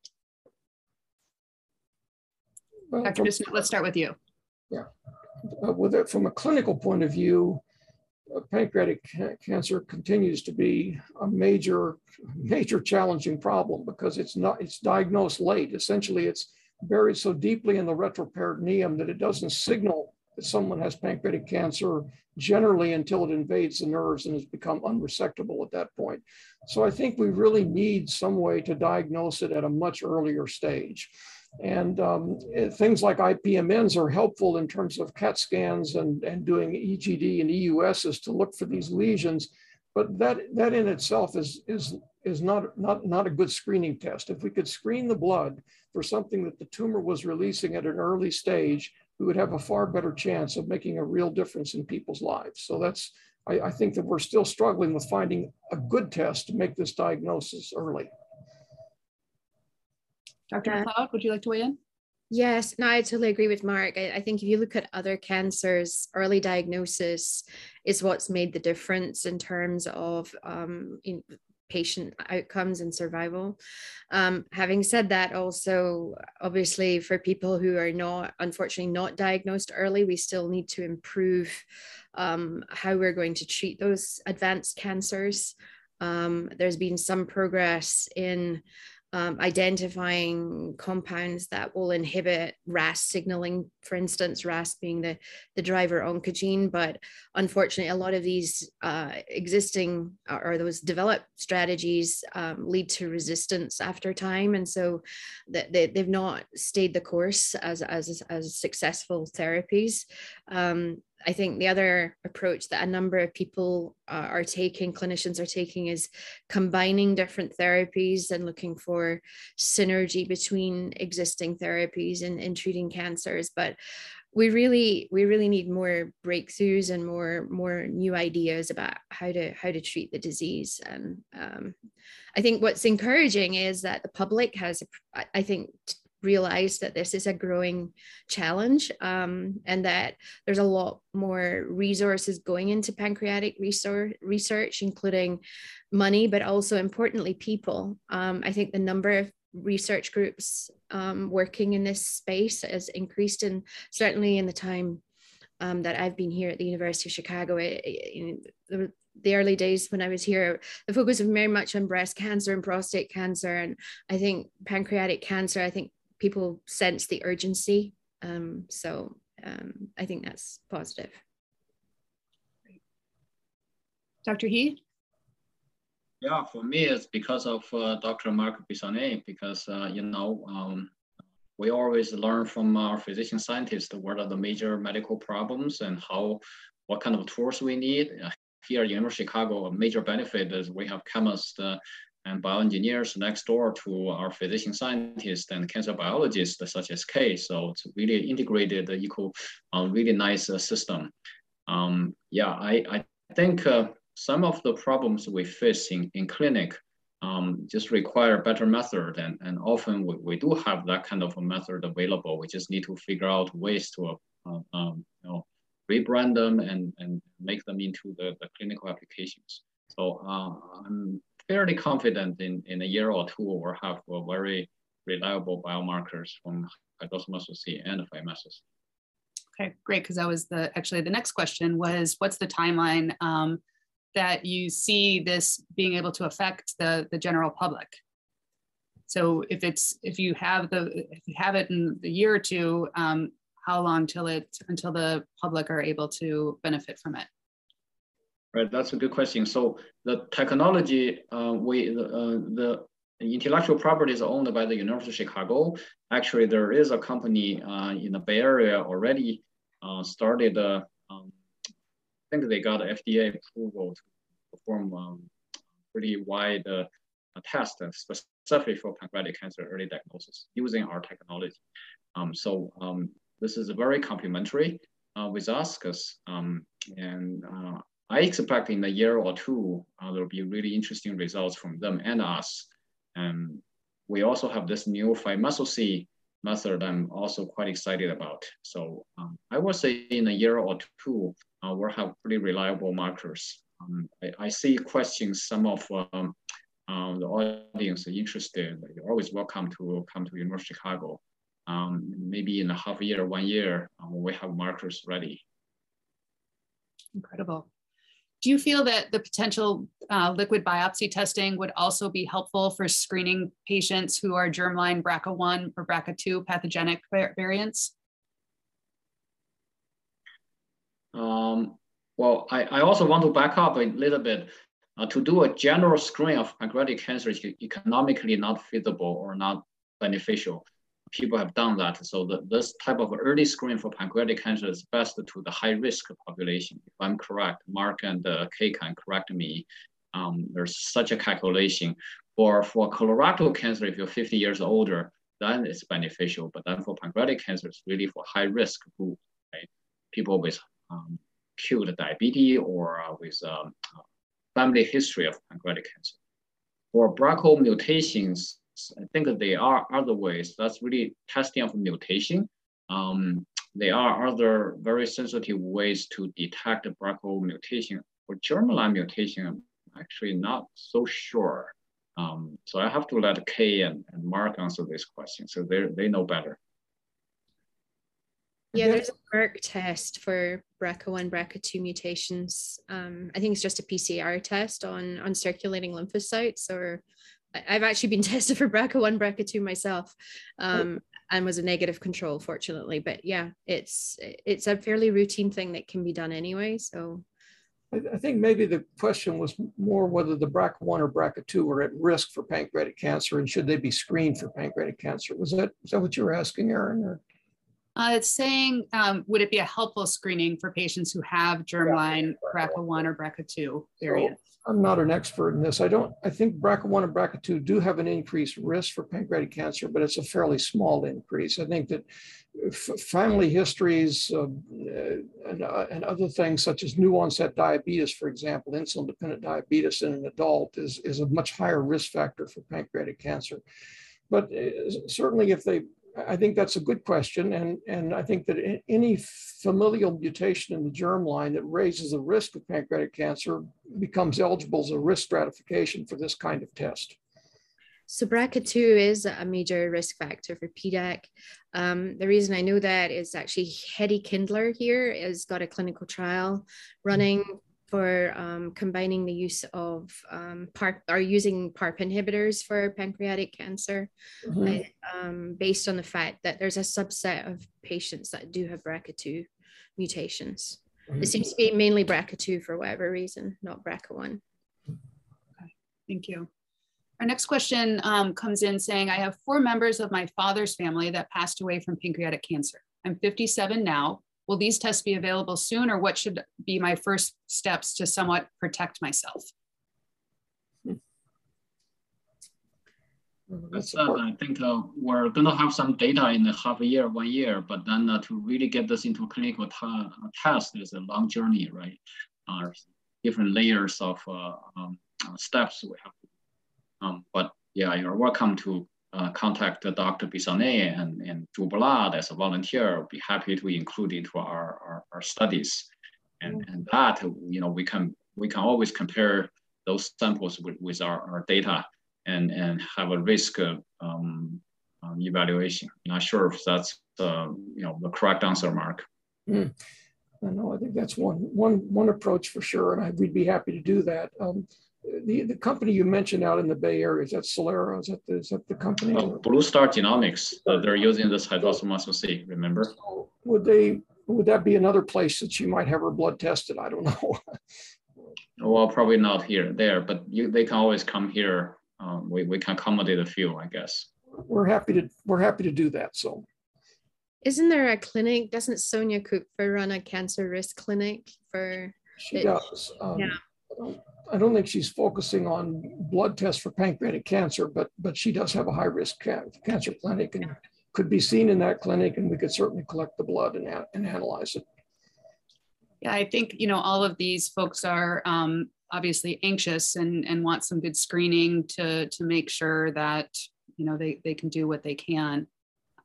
Well, Dr. Bismuth, let's start with you. Yeah, uh, with it, from a clinical point of view, uh, pancreatic ca cancer continues to be a major, major challenging problem because it's not, it's diagnosed late. Essentially, it's buried so deeply in the retroperitoneum that it doesn't signal that someone has pancreatic cancer generally until it invades the nerves and has become unresectable at that point. So I think we really need some way to diagnose it at a much earlier stage. And um, eh, things like IPMNs are helpful in terms of CAT scans and, and doing EGD and EUSs to look for these lesions. But that, that in itself is, is, is not, not, not a good screening test. If we could screen the blood for something that the tumor was releasing at an early stage, we would have a far better chance of making a real difference in people's lives. So that's, I, I think that we're still struggling with finding a good test to make this diagnosis early. Dr. Macleod, would you like to weigh in? Yes, no, I totally agree with Mark. I, I, think if you look at other cancers, early diagnosis is what's made the difference in terms of um, in patient outcomes and survival. Um, having said that, also, obviously, for people who are not, unfortunately, not diagnosed early, we still need to improve um, how we're going to treat those advanced cancers. Um, there's been some progress in um, identifying compounds that will inhibit RAS signaling, for instance, RAS being the, the driver oncogene. But unfortunately, a lot of these uh, existing or those developed strategies um, lead to resistance after time. And so they, they've not stayed the course as, as, as successful therapies. Um, I think the other approach that a number of people uh, are taking, clinicians are taking, is combining different therapies and looking for synergy between existing therapies in, in treating cancers. But we really we really need more breakthroughs and more more new ideas about how to how to treat the disease and um, i think what's encouraging is that the public has i think realized that this is a growing challenge um, and that there's a lot more resources going into pancreatic research, research including money, but also importantly, people. Um, I think the number of research groups um, working in this space has increased, and certainly in the time um, that I've been here at the University of Chicago, it, it, the, the early days when I was here, the focus was very much on breast cancer and prostate cancer. And I think pancreatic cancer, I think people sense the urgency. Um, so um, I think that's positive. Dr. He? Yeah, for me, it's because of uh, Dr. Mark Bissonnette, because, uh, you know, um, we always learn from our physician scientists what are the major medical problems and how, what kind of tools we need. Here at University of Chicago, a major benefit is we have chemists uh, and bioengineers next door to our physician scientists and cancer biologists such as Kay. So it's really integrated, equal, uh, really nice uh, system. Um, yeah, I, I think uh, some of the problems we face in, in clinic um, just require better method. And, and often we, we do have that kind of a method available. We just need to figure out ways to uh, um, you know, rebrand them and, and make them into the, the clinical applications. So uh, I'm fairly confident in, in a year or two we'll have very reliable biomarkers from hydroxyl methyl C and 5-methyl Okay, great. Because that was the actually the next question was what's the timeline um, that you see this being able to affect the the general public? So if it's if you have the if you have it in the year or two, um, how long till it until the public are able to benefit from it? Right, that's a good question. So the technology, uh, we the, uh, the intellectual property is owned by the University of Chicago. Actually, there is a company uh, in the Bay Area already uh, started, uh, um, I think they got FDA approval to perform um, pretty wide uh, test specifically for pancreatic cancer early diagnosis using our technology. Um, so um, this is very complementary uh, with us because um, and uh, I expect in a year or two, uh, there'll be really interesting results from them and us. And we also have this new 5-methyl C method I'm also quite excited about. So um, I would say in a year or two, uh, we'll have pretty reliable markers. Um, I, I, see questions, some of um, uh, the audience are interested, you're always welcome to come to University of Chicago. Um, maybe in a half year, one year, uh, we have markers ready. Incredible. Do you feel that the potential uh, liquid biopsy testing would also be helpful for screening patients who are germline BRCA1 or BRCA2 pathogenic variants? Um, well, I, I also want to back up a little bit. Uh, to do a general screen of pancreatic cancer is economically not feasible or not beneficial people have done that. So the, this type of early screen for pancreatic cancer is best to the high risk population. If I'm correct, Mark and uh, Kay can correct me. Um, there's such a calculation. For, for colorectal cancer, if you're 50 years older, then it's beneficial. But then for pancreatic cancer, it's really for high risk group, right? People with um, acute diabetes or uh, with um, family history of pancreatic cancer. For BRCA mutations, I think there are other ways. That's really testing of mutation. Um, there are other very sensitive ways to detect BRCA mutation. For germline mutation, I'm actually not so sure. Um, so I have to let Kay and, and Mark answer this question. So they they know better. Yeah, there's a Merck test for BRCA1, BRCA2 mutations. Um, I think it's just a PCR test on on circulating lymphocytes or I've actually been [laughs] tested for BRCA1, BRCA2 myself, um, and was a negative control, fortunately. But yeah, it's it's a fairly routine thing that can be done anyway. So I think maybe the question was more whether the BRCA1 or BRCA2 were at risk for pancreatic cancer and should they be screened for pancreatic cancer. Was that is that what you were asking, Aaron? Or? Uh, it's saying, um, would it be a helpful screening for patients who have germline BRCA1 or BRCA2 variants? So I'm not an expert in this. I don't, I think BRCA1 and BRCA2 do have an increased risk for pancreatic cancer, but it's a fairly small increase. I think that family histories uh, and, uh, and other things such as new onset diabetes, for example, insulin dependent diabetes in an adult is, is a much higher risk factor for pancreatic cancer. But uh, certainly if they I think that's a good question. And, and I think that any familial mutation in the germline that raises the risk of pancreatic cancer becomes eligible as a risk stratification for this kind of test. So BRCA2 is a major risk factor for PDAC. Um, the reason I know that is actually Hedy Kindler here has got a clinical trial running for um, combining the use of um, PARP or using PARP inhibitors for pancreatic cancer mm-hmm. um, based on the fact that there's a subset of patients that do have BRCA2 mutations. Mm-hmm. It seems to be mainly BRCA2 for whatever reason, not BRCA1. Okay, thank you. Our next question um, comes in saying, I have four members of my father's family that passed away from pancreatic cancer. I'm 57 now will these tests be available soon or what should be my first steps to somewhat protect myself? That's, uh, I think uh, we're going to have some data in a half a year, one year, but then uh, to really get this into clinical test is a long journey, right? Uh, different layers of uh, um, uh, steps we have Um, but yeah, you're welcome to uh, contact Dr. Bissonnette and, and Blood as a volunteer. I'll be happy to include into our, our, our studies. And, and that, you know, we can we can always compare those samples with, with our, our data and, and have a risk um, um, evaluation. not sure if that's uh, you know the correct answer, Mark. Mm. I know. I think that's one one one approach for sure, and I, we'd be happy to do that. Um, the, the company you mentioned out in the Bay Area is that Celera? Is that the, is that the company? Oh, Blue Star Genomics. Uh, they're using this hydroxyl methyl C. Remember? So would they? Would that be another place that you might have her blood tested? I don't [laughs] know. well, probably not here, there, but you, they can always come here. Um, we, we can accommodate a few, I guess. We're happy to we're happy to do that. So, isn't there a clinic? Doesn't Sonia Kupfer run a cancer risk clinic for? She it, does. Um, yeah. I don't think she's focusing on blood tests for pancreatic cancer, but but she does have a high risk ca- cancer clinic and could be seen in that clinic, and we could certainly collect the blood and, and analyze it. Yeah, I think you know all of these folks are um, obviously anxious and and want some good screening to to make sure that you know they they can do what they can.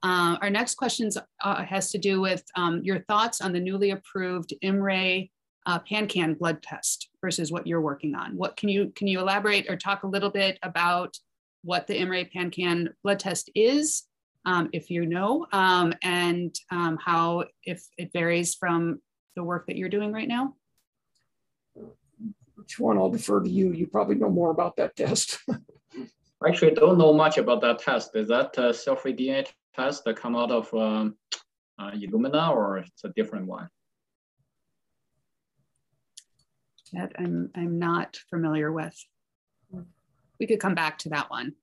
Uh, our next question uh, has to do with um, your thoughts on the newly approved IMMray uh, PanCan blood test versus what you're working on. What can you can you elaborate or talk a little bit about what the IMMray PanCan blood test is, um, if you know, um, and um, how if it varies from the work that you're doing right now? Which one? I'll defer to you. You probably know more about that test. [laughs] Actually, don't know much about that test. Is that a cell-free DNA test that come out of um, uh, Illumina, or it's a different one? That I'm, I'm not familiar with. We could come back to that one.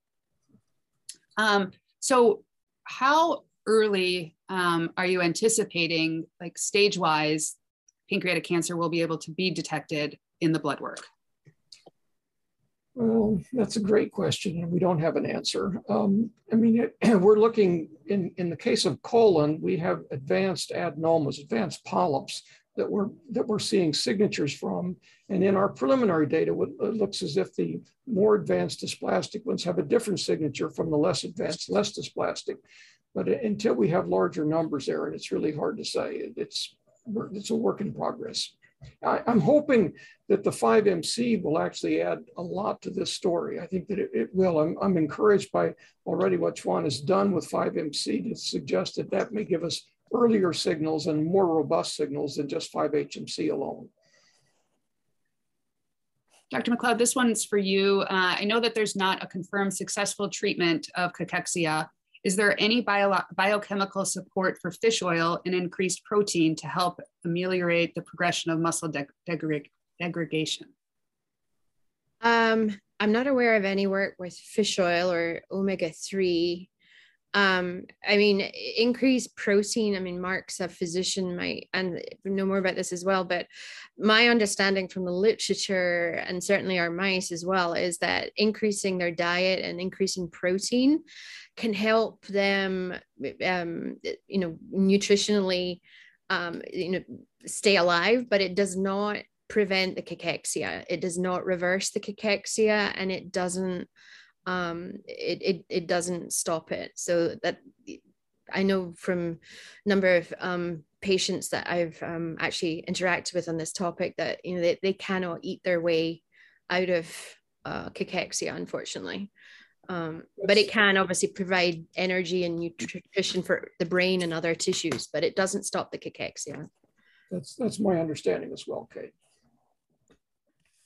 Um, so how early um, are you anticipating, like stage wise, pancreatic cancer will be able to be detected in the blood work? Well, that's a great question, and we don't have an answer. Um, I mean, it, [clears throat] we're looking in, in the case of colon, we have advanced adenomas, advanced polyps that we're that we're seeing signatures from. And in our preliminary data, it looks as if the more advanced dysplastic ones have a different signature from the less advanced, less dysplastic. But until we have larger numbers there, and it's really hard to say. It's it's a work in progress. I, am hoping that the 5MC will actually add a lot to this story. I think that it, it will. I'm, I'm encouraged by already what Chuan has done with 5MC to suggest that that may give us earlier signals and more robust signals than just 5-HMC alone. Dr. Macleod, this one's for you. Uh, I know that there's not a confirmed successful treatment of cachexia. Is there any bio biochemical support for fish oil and increased protein to help ameliorate the progression of muscle de degradation? Um, I'm not aware of any work with fish oil or omega-3 um i mean increased protein i mean mark's a physician might and know more about this as well but my understanding from the literature and certainly our mice as well is that increasing their diet and increasing protein can help them um you know nutritionally um you know stay alive but it does not prevent the cachexia. It does not reverse the cachexia and it doesn't um, it, it, it doesn't stop it. So that I know from a number of um, patients that I've um, actually interacted with on this topic that you know they, they cannot eat their way out of uh, cachexia, unfortunately. Um, but it can obviously provide energy and nutrition for the brain and other tissues, but it doesn't stop the cachexia. That's that's my understanding as well, Kate.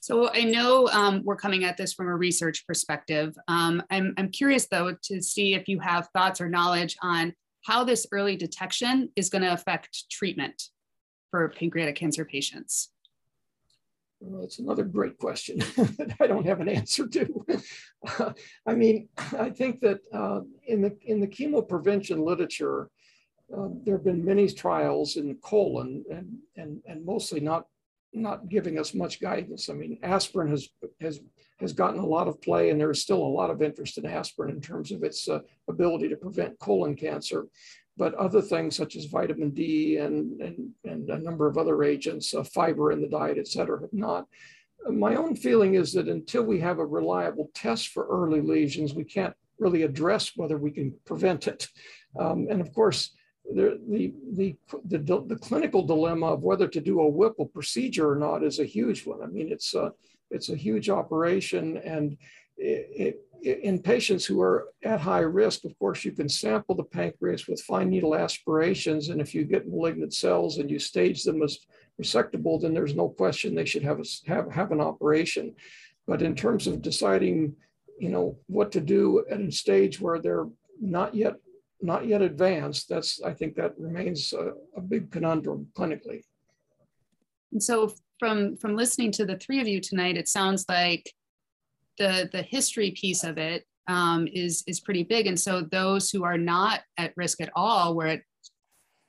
So I know um, we're coming at this from a research perspective. Um, I'm, I'm curious though to see if you have thoughts or knowledge on how this early detection is going to affect treatment for pancreatic cancer patients. Well, that's another great question [laughs] that I don't have an answer to. [laughs] I mean, I think that uh, in the in the chemo prevention literature, uh, there have been many trials in colon and and and mostly not not giving us much guidance. I mean, aspirin has has has gotten a lot of play, and there is still a lot of interest in aspirin in terms of its uh, ability to prevent colon cancer. But other things such as vitamin D and and, and a number of other agents, uh, fiber in the diet, et cetera, have not. my own feeling is that until we have a reliable test for early lesions, we can't really address whether we can prevent it. Um, and of course, the, the, the, the, the, clinical dilemma of whether to do a Whipple procedure or not is a huge one. I mean, it's a, it's a huge operation and it, it, in patients who are at high risk, of course, you can sample the pancreas with fine needle aspirations. And if you get malignant cells and you stage them as resectable, then there's no question they should have, a, have, have an operation. But in terms of deciding, you know, what to do at a stage where they're not yet not yet advanced, that's I think that remains a, a big conundrum clinically. And so from from listening to the three of you tonight, it sounds like the the history piece of it um, is is pretty big. And so those who are not at risk at all, where it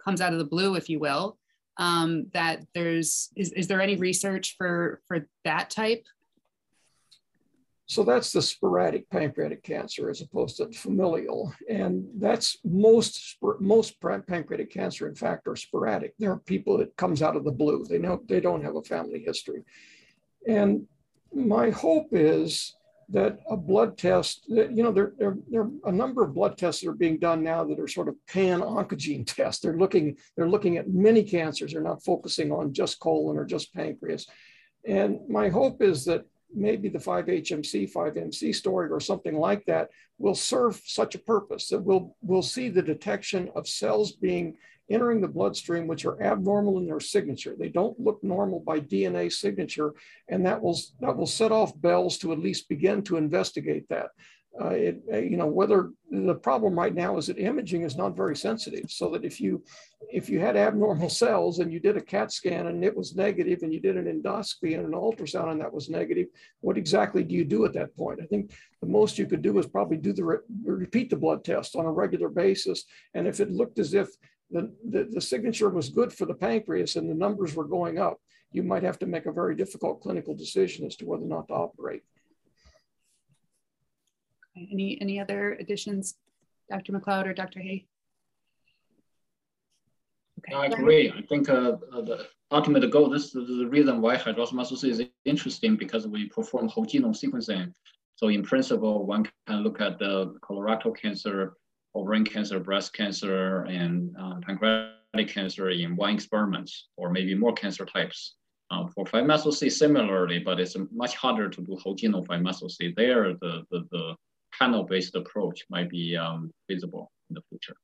comes out of the blue, if you will, um, that there's is, is there any research for for that type so that's the sporadic pancreatic cancer as opposed to familial. And that's most, most pancreatic cancer, in fact, are sporadic. There are people that comes out of the blue. They know they don't have a family history. And my hope is that a blood test, that, you know, there, there, there are a number of blood tests that are being done now that are sort of pan oncogene [laughs] tests. They're looking, they're looking at many cancers. They're not focusing on just colon or just pancreas. And my hope is that maybe the 5-HMC, 5MC story or something like that will serve such a purpose that we'll, we'll see the detection of cells being entering the bloodstream, which are abnormal in their signature. They don't look normal by DNA signature, and that will, that will set off bells to at least begin to investigate that uh, it, uh, you know, whether the problem right now is that imaging is not very sensitive. So that if you, if you had abnormal cells and you did a CAT scan and it was negative, and you did an endoscopy and an ultrasound and that was negative, what exactly do you do at that point? I think the most you could do is probably do the re repeat the blood test on a regular basis. And if it looked as if the, the, the signature was good for the pancreas and the numbers were going up, you might have to make a very difficult clinical decision as to whether or not to operate. Any, any other additions, Dr. Macleod or Dr. He? Okay. I agree. I think uh, uh, the ultimate goal, this is the reason why hydroxyl is interesting because we perform whole genome sequencing. So in principle, one can look at the colorectal cancer, ovarian cancer, breast cancer, and uh, pancreatic cancer in one experiment, or maybe more cancer types. Uh, for 5-methyl C similarly, but it's much harder to do whole genome 5-methyl C. There, the, the, the panel-based approach might be um, feasible in the future.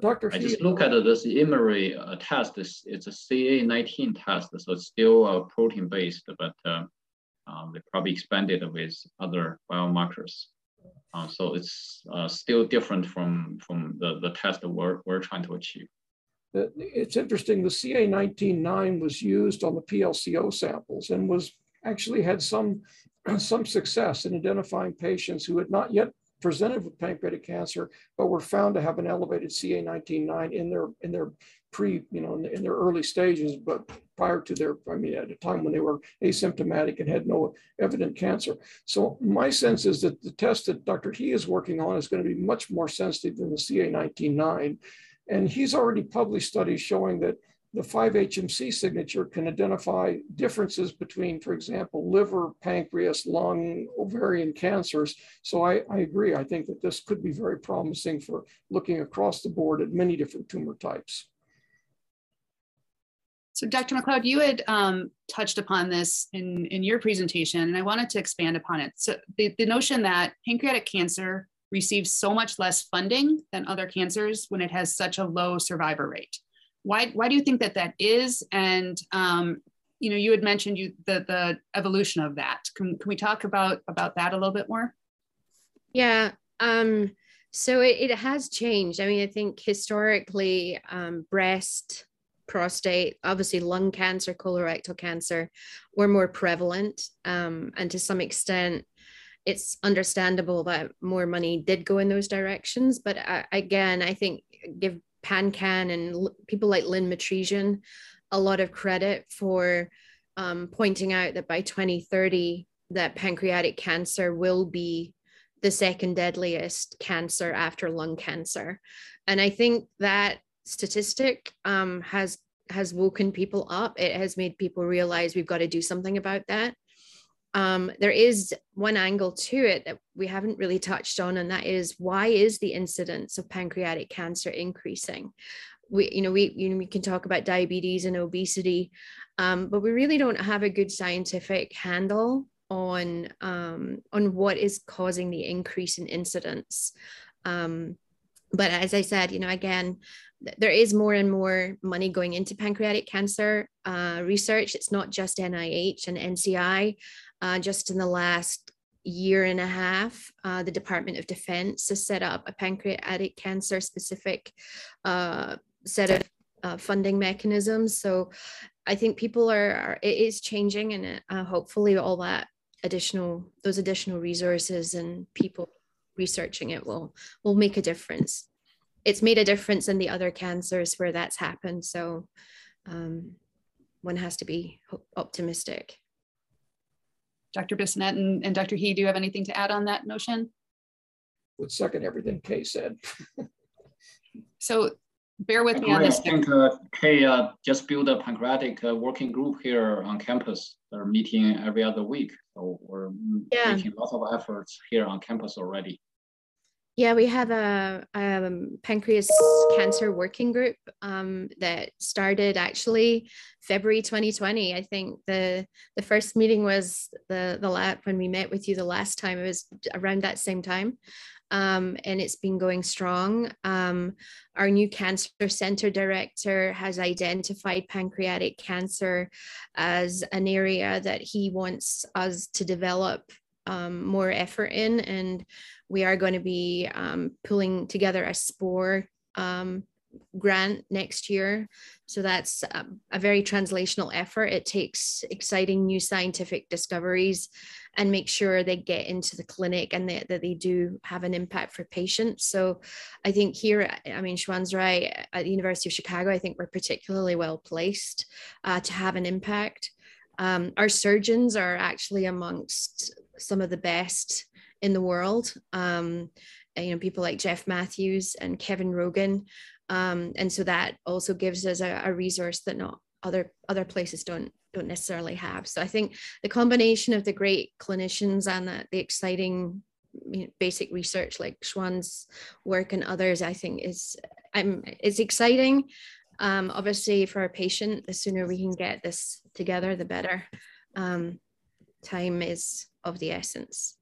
Dr. I just look at this Emory uh, test. It's, it's a CA19 test, so it's still uh, protein-based, but uh, um, they probably expanded with other biomarkers. Uh, so it's uh, still different from, from the, the test that we're, we're trying to achieve. It's interesting, the CA19-9 was used on the PLCO samples and was actually had some [clears throat] some success in identifying patients who had not yet presented with pancreatic cancer, but were found to have an elevated CA19-9 in their in their pre, you know, in, in, their early stages, but prior to their, I mean, at a time when they were asymptomatic and had no evident cancer. So my sense is that the test that Dr. He is working on is going to be much more sensitive than the CA19-9. And he's already published studies showing that the 5-HMC signature can identify differences between, for example, liver, pancreas, lung, ovarian cancers. So I, I, agree. I think that this could be very promising for looking across the board at many different tumor types. So Dr. Macleod, you had um, touched upon this in, in your presentation, and I wanted to expand upon it. So the, the notion that pancreatic cancer receives so much less funding than other cancers when it has such a low survivor rate why why do you think that that is? And um, you know you had mentioned you the the evolution of that. Can, can we talk about about that a little bit more? Yeah um so it, it has changed. I mean i think historically um, breast prostate obviously lung cancer colorectal cancer were more prevalent um, and to some extent it's understandable that more money did go in those directions. But uh, again i think give PanCan and people like Lynn Matrisian a lot of credit for um, pointing out that by 2030 that pancreatic cancer will be the second deadliest cancer after lung cancer. And i think that statistic um, has has woken people up. It has made people realize we've got to do something about that um, there is one angle to it that we haven't really touched on, and that is why is the incidence of pancreatic cancer increasing? We, you know, we, you know, we can talk about diabetes and obesity, um, but we really don't have a good scientific handle on um, on what is causing the increase in incidence. Um, but as I said, you know, again, there is more and more money going into pancreatic cancer uh, research. It's not just NIH and NCI. Uh, just in the last year and a half, uh, the Department of Defense has set up a pancreatic cancer specific uh, set of uh, funding mechanisms. So I think people are, are it is changing, and uh, hopefully all that additional those additional resources and people researching it will will make a difference. It's made a difference in the other cancers where that's happened. So um, one has to be optimistic. Dr. Bissonnette and, and Dr. He, do you have anything to add on that notion? Would second everything Kay said. [laughs] so bear with me on this. I think uh, Kay uh, just built a pancreatic uh, working group here on campus. They're meeting every other week. So we're yeah. making lots of efforts here on campus already. Yeah, we have a, a um, pancreas cancer working group um, that started actually February 2020. I think the the first meeting was the the lab when we met with you the last time. It was around that same time, um, and it's been going strong. Um, our new cancer center director has identified pancreatic cancer as an area that he wants us to develop um, more effort in. And we are going to be um, pulling together a SPORE um, grant next year. So that's a, a, very translational effort. It takes exciting new scientific discoveries and make sure they get into the clinic and that, that they do have an impact for patients. So I think here, I mean, Chuan's right, at the University of Chicago, I think we're particularly well placed uh, to have an impact. Um, our surgeons are actually amongst some of the best in the world. Um, you know, people like Jeff Matthews and Kevin Roggin. Um, and so that also gives us a, a resource that not other other places don't don't necessarily have. So I think the combination of the great clinicians and the, the exciting you know, basic research like Chuan's work and others, I think is I'm it's exciting. Um, obviously, for our patient, the sooner we can get this together, the better. Um, time is of the essence.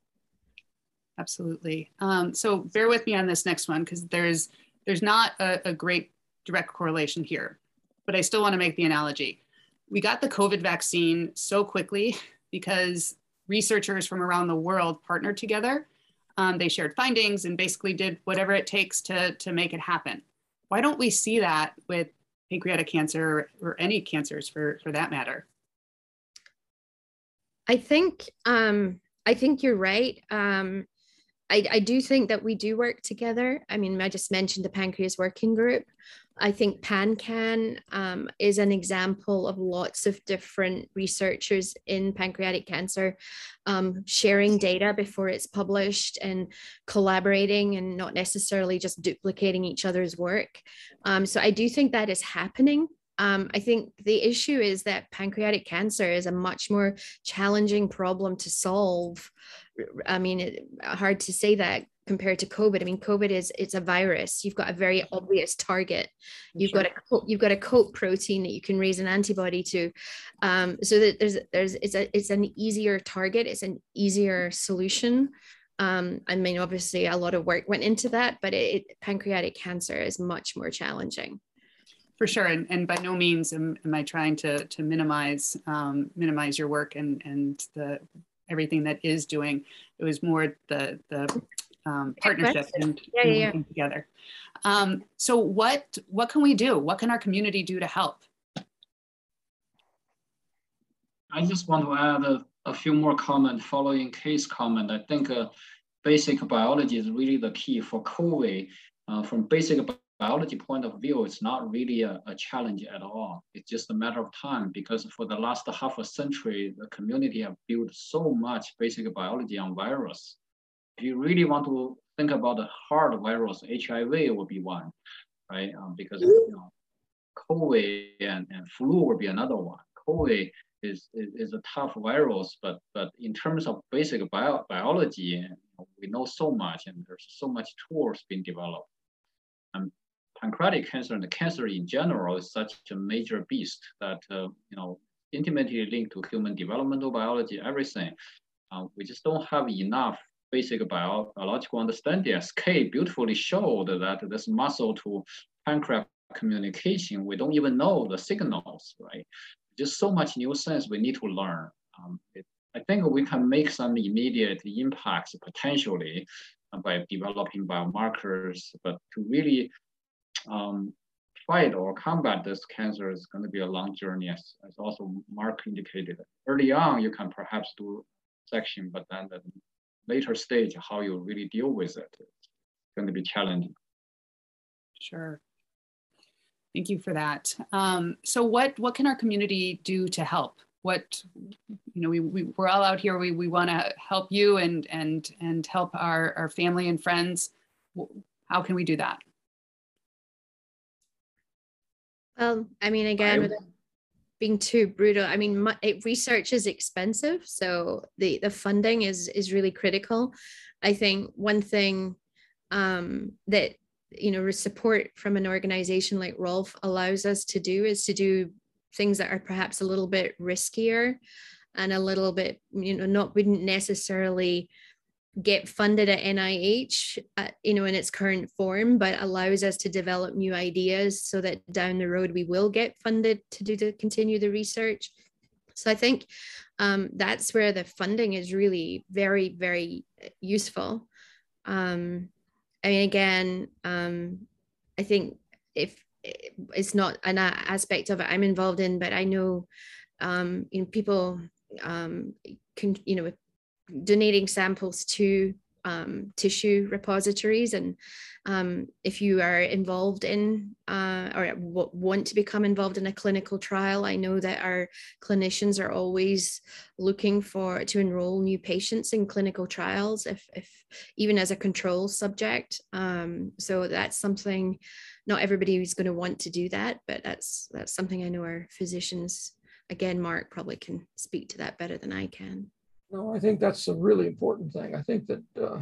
Absolutely. Um, so bear with me on this next one because there's there's not a, a great direct correlation here, but I still want to make the analogy. We got the COVID vaccine so quickly [laughs] because researchers from around the world partnered together. Um, they shared findings and basically did whatever it takes to, to make it happen. Why don't we see that with pancreatic cancer or any cancers for, for that matter? I think um, I think you're right. Um, I, I do think that we do work together. I mean, I just mentioned the pancreas working group. I think PanCan um, is an example of lots of different researchers in pancreatic cancer um, sharing data before it's published and collaborating and not necessarily just duplicating each other's work. Um, so I do think that is happening. Um, I think the issue is that pancreatic cancer is a much more challenging problem to solve. I mean, it, hard to say that compared to COVID. I mean, COVID is it's a virus. You've got a very obvious target. You've sure. got a you've got a coat protein that you can raise an antibody to. Um, so that there's there's it's a it's an easier target. It's an easier solution. Um, I mean, obviously, a lot of work went into that, but it, it, pancreatic cancer is much more challenging for sure and, and by no means am, am i trying to to minimize um, minimize your work and and the everything that is doing. It was more the the um, partnership and, yeah, yeah, yeah. together. Um, so what what can we do? What can our community do to help? I just want to add a, a few more comments following Kay's comment. I think uh, basic biology is really the key for covid uh, from basic biology point of view, it's not really a, a, challenge at all. It's just a matter of time because for the last half a century, the community have built so much basic biology on virus. If you really want to think about the hard virus, HIV will be one, right? Um, because you know, COVID and, and flu will be another one. COVID is, is, is a tough virus, but but in terms of basic bio, biology, we know so much, and there's so much tools being developed. Pancreatic cancer and cancer in general is such a major beast that uh, you know intimately linked to human developmental biology, everything. Uh, we just don't have enough basic bio biological understanding. SK beautifully showed that this muscle to pancreas communication, we don't even know the signals, right? Just so much new science we need to learn. Um, it, I think we can make some immediate impacts potentially by developing biomarkers, but to really um, fight or combat this cancer is going to be a long journey, as, as also Mark indicated. Early on, you can perhaps do section, but then the later stage, how you really deal with it, it's going to be challenging. Sure. Thank you for that. Um, so what, what can our community do to help? What, you know, we, we, we're all out here, we, we want to help you and, and, and help our, our family and friends. How can we do that? Well, I mean, again, being too brutal, I mean, my, it, research is expensive, so the the funding is is really critical. I think one thing um, that you know support from an organization like Ralph allows us to do is to do things that are perhaps a little bit riskier and a little bit you know not wouldn't necessarily get funded at NIH, uh, you know, in its current form, but allows us to develop new ideas so that down the road we will get funded to do to continue the research. So I think um, that's where the funding is really very, very useful. Um, I mean, again, um, I think if it's not an aspect of it I'm involved in, but I know, um, you know, people um, can, you know, donating samples to um, tissue repositories. And um, if you are involved in uh, or want to become involved in a clinical trial, I know that our clinicians are always looking for to enroll new patients in clinical trials, if, if even as a control subject. Um, so that's something. Not everybody is going to want to do that, but that's that's something I know our physicians. Again, Mark probably can speak to that better than I can. No, I think that's a really important thing. I think that uh,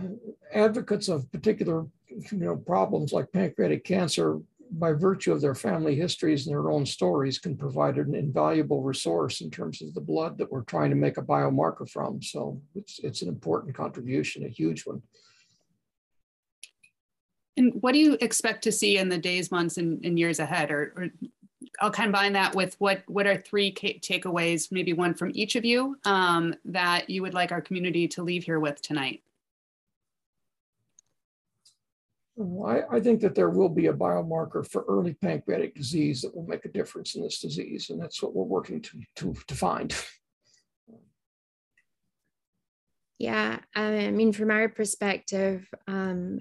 advocates of particular you know, problems like pancreatic cancer, by virtue of their family histories and their own stories, can provide an invaluable resource in terms of the blood that we're trying to make a biomarker from. So it's, it's an important contribution, a huge one. And what do you expect to see in the days, months, and, and years ahead? Or, or I'll combine that with what what are three takeaways, maybe one from each of you, um, that you would like our community to leave here with tonight. I, I, think that there will be a biomarker for early pancreatic disease that will make a difference in this disease, and that's what we're working to to, to find. Yeah, I mean, from our perspective, um,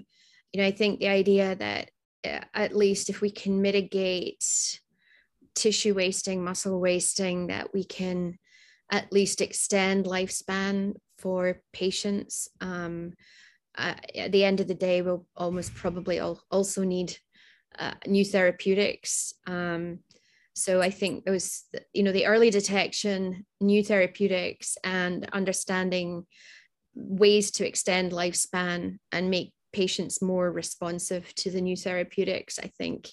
you know, I think the idea that uh, at least if we can mitigate tissue wasting, muscle wasting, that we can at least extend lifespan for patients. Um, uh, at the end of the day, we'll almost probably also need uh, new therapeutics. Um, so I think those, you know, the early detection, new therapeutics, and understanding ways to extend lifespan and make patients more responsive to the new therapeutics, I think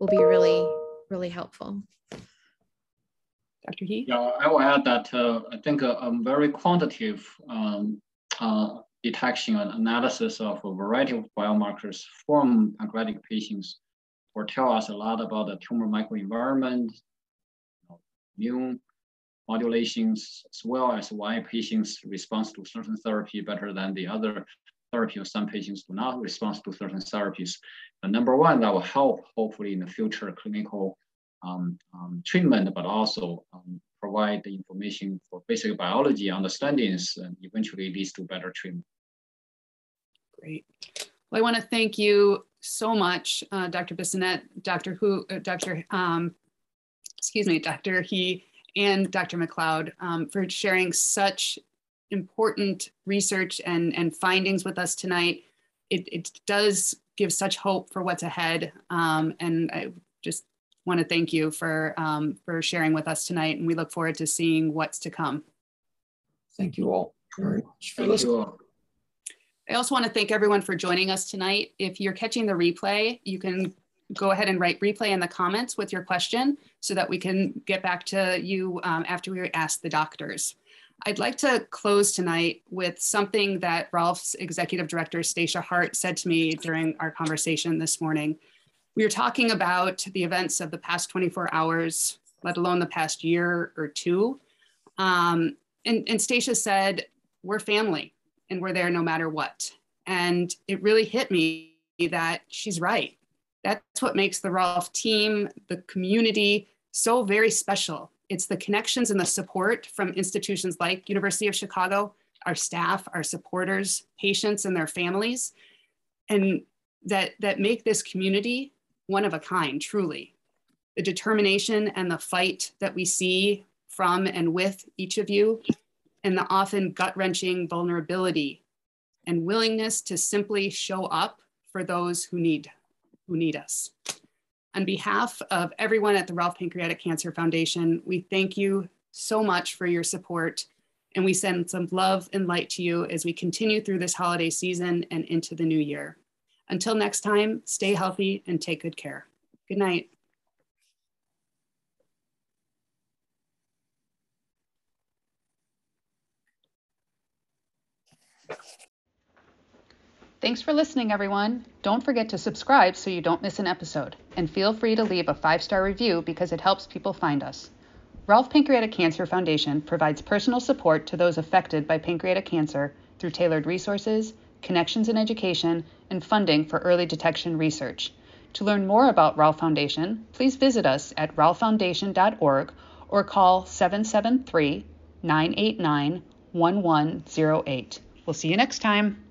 will be really really helpful. Dr. He? Yeah, I will add that uh, I think a, a very quantitative um, uh, detection and analysis of a variety of biomarkers from pancreatic patients will tell us a lot about the tumor microenvironment, you immune modulations, as well as why patients respond to certain therapy better than the other therapy, or some patients do not respond to certain therapies. The number one, that will help hopefully in the future clinical um, um, treatment, but also um, provide the information for basic biology understandings and eventually leads to better treatment. Great. Well, I want to thank you so much, uh, Dr. Bissonnette, Dr. Who, uh, Dr. Um, excuse me, Dr. He, and Dr. Macleod um, for sharing such important research and, and findings with us tonight. It, it does give such hope for what's ahead. Um, and I just want to thank you for um, for sharing with us tonight, and we look forward to seeing what's to come. Thank you all very much for listening. I also want to thank everyone for joining us tonight. If you're catching the replay, you can go ahead and write replay in the comments with your question so that we can get back to you um, after we ask the doctors. I'd like to close tonight with something that Ralph's executive director, Stacia Hart, said to me during our conversation this morning. We were talking about the events of the past 24 hours, let alone the past year or two. Um, and, and Stacia said, We're family and we're there no matter what. And it really hit me that she's right. That's what makes the Ralph team, the community, so very special. It's the connections and the support from institutions like University of Chicago, our staff, our supporters, patients and their families, and that, that make this community one of a kind, truly. The determination and the fight that we see from and with each of you, and the often gut wrenching vulnerability and willingness to simply show up for those who need, who need us. On behalf of everyone at the Ralph Pancreatic Cancer Foundation, we thank you so much for your support and we send some love and light to you as we continue through this holiday season and into the new year. Until next time, stay healthy and take good care. Good night. Thanks for listening, everyone. Don't forget to subscribe so you don't miss an episode, and feel free to leave a five star review because it helps people find us. Ralph Pancreatic Cancer Foundation provides personal support to those affected by pancreatic cancer through tailored resources, connections in education, and funding for early detection research. To learn more about Ralph Foundation, please visit us at ralphfoundation.org or call 773 989 1108. We'll see you next time.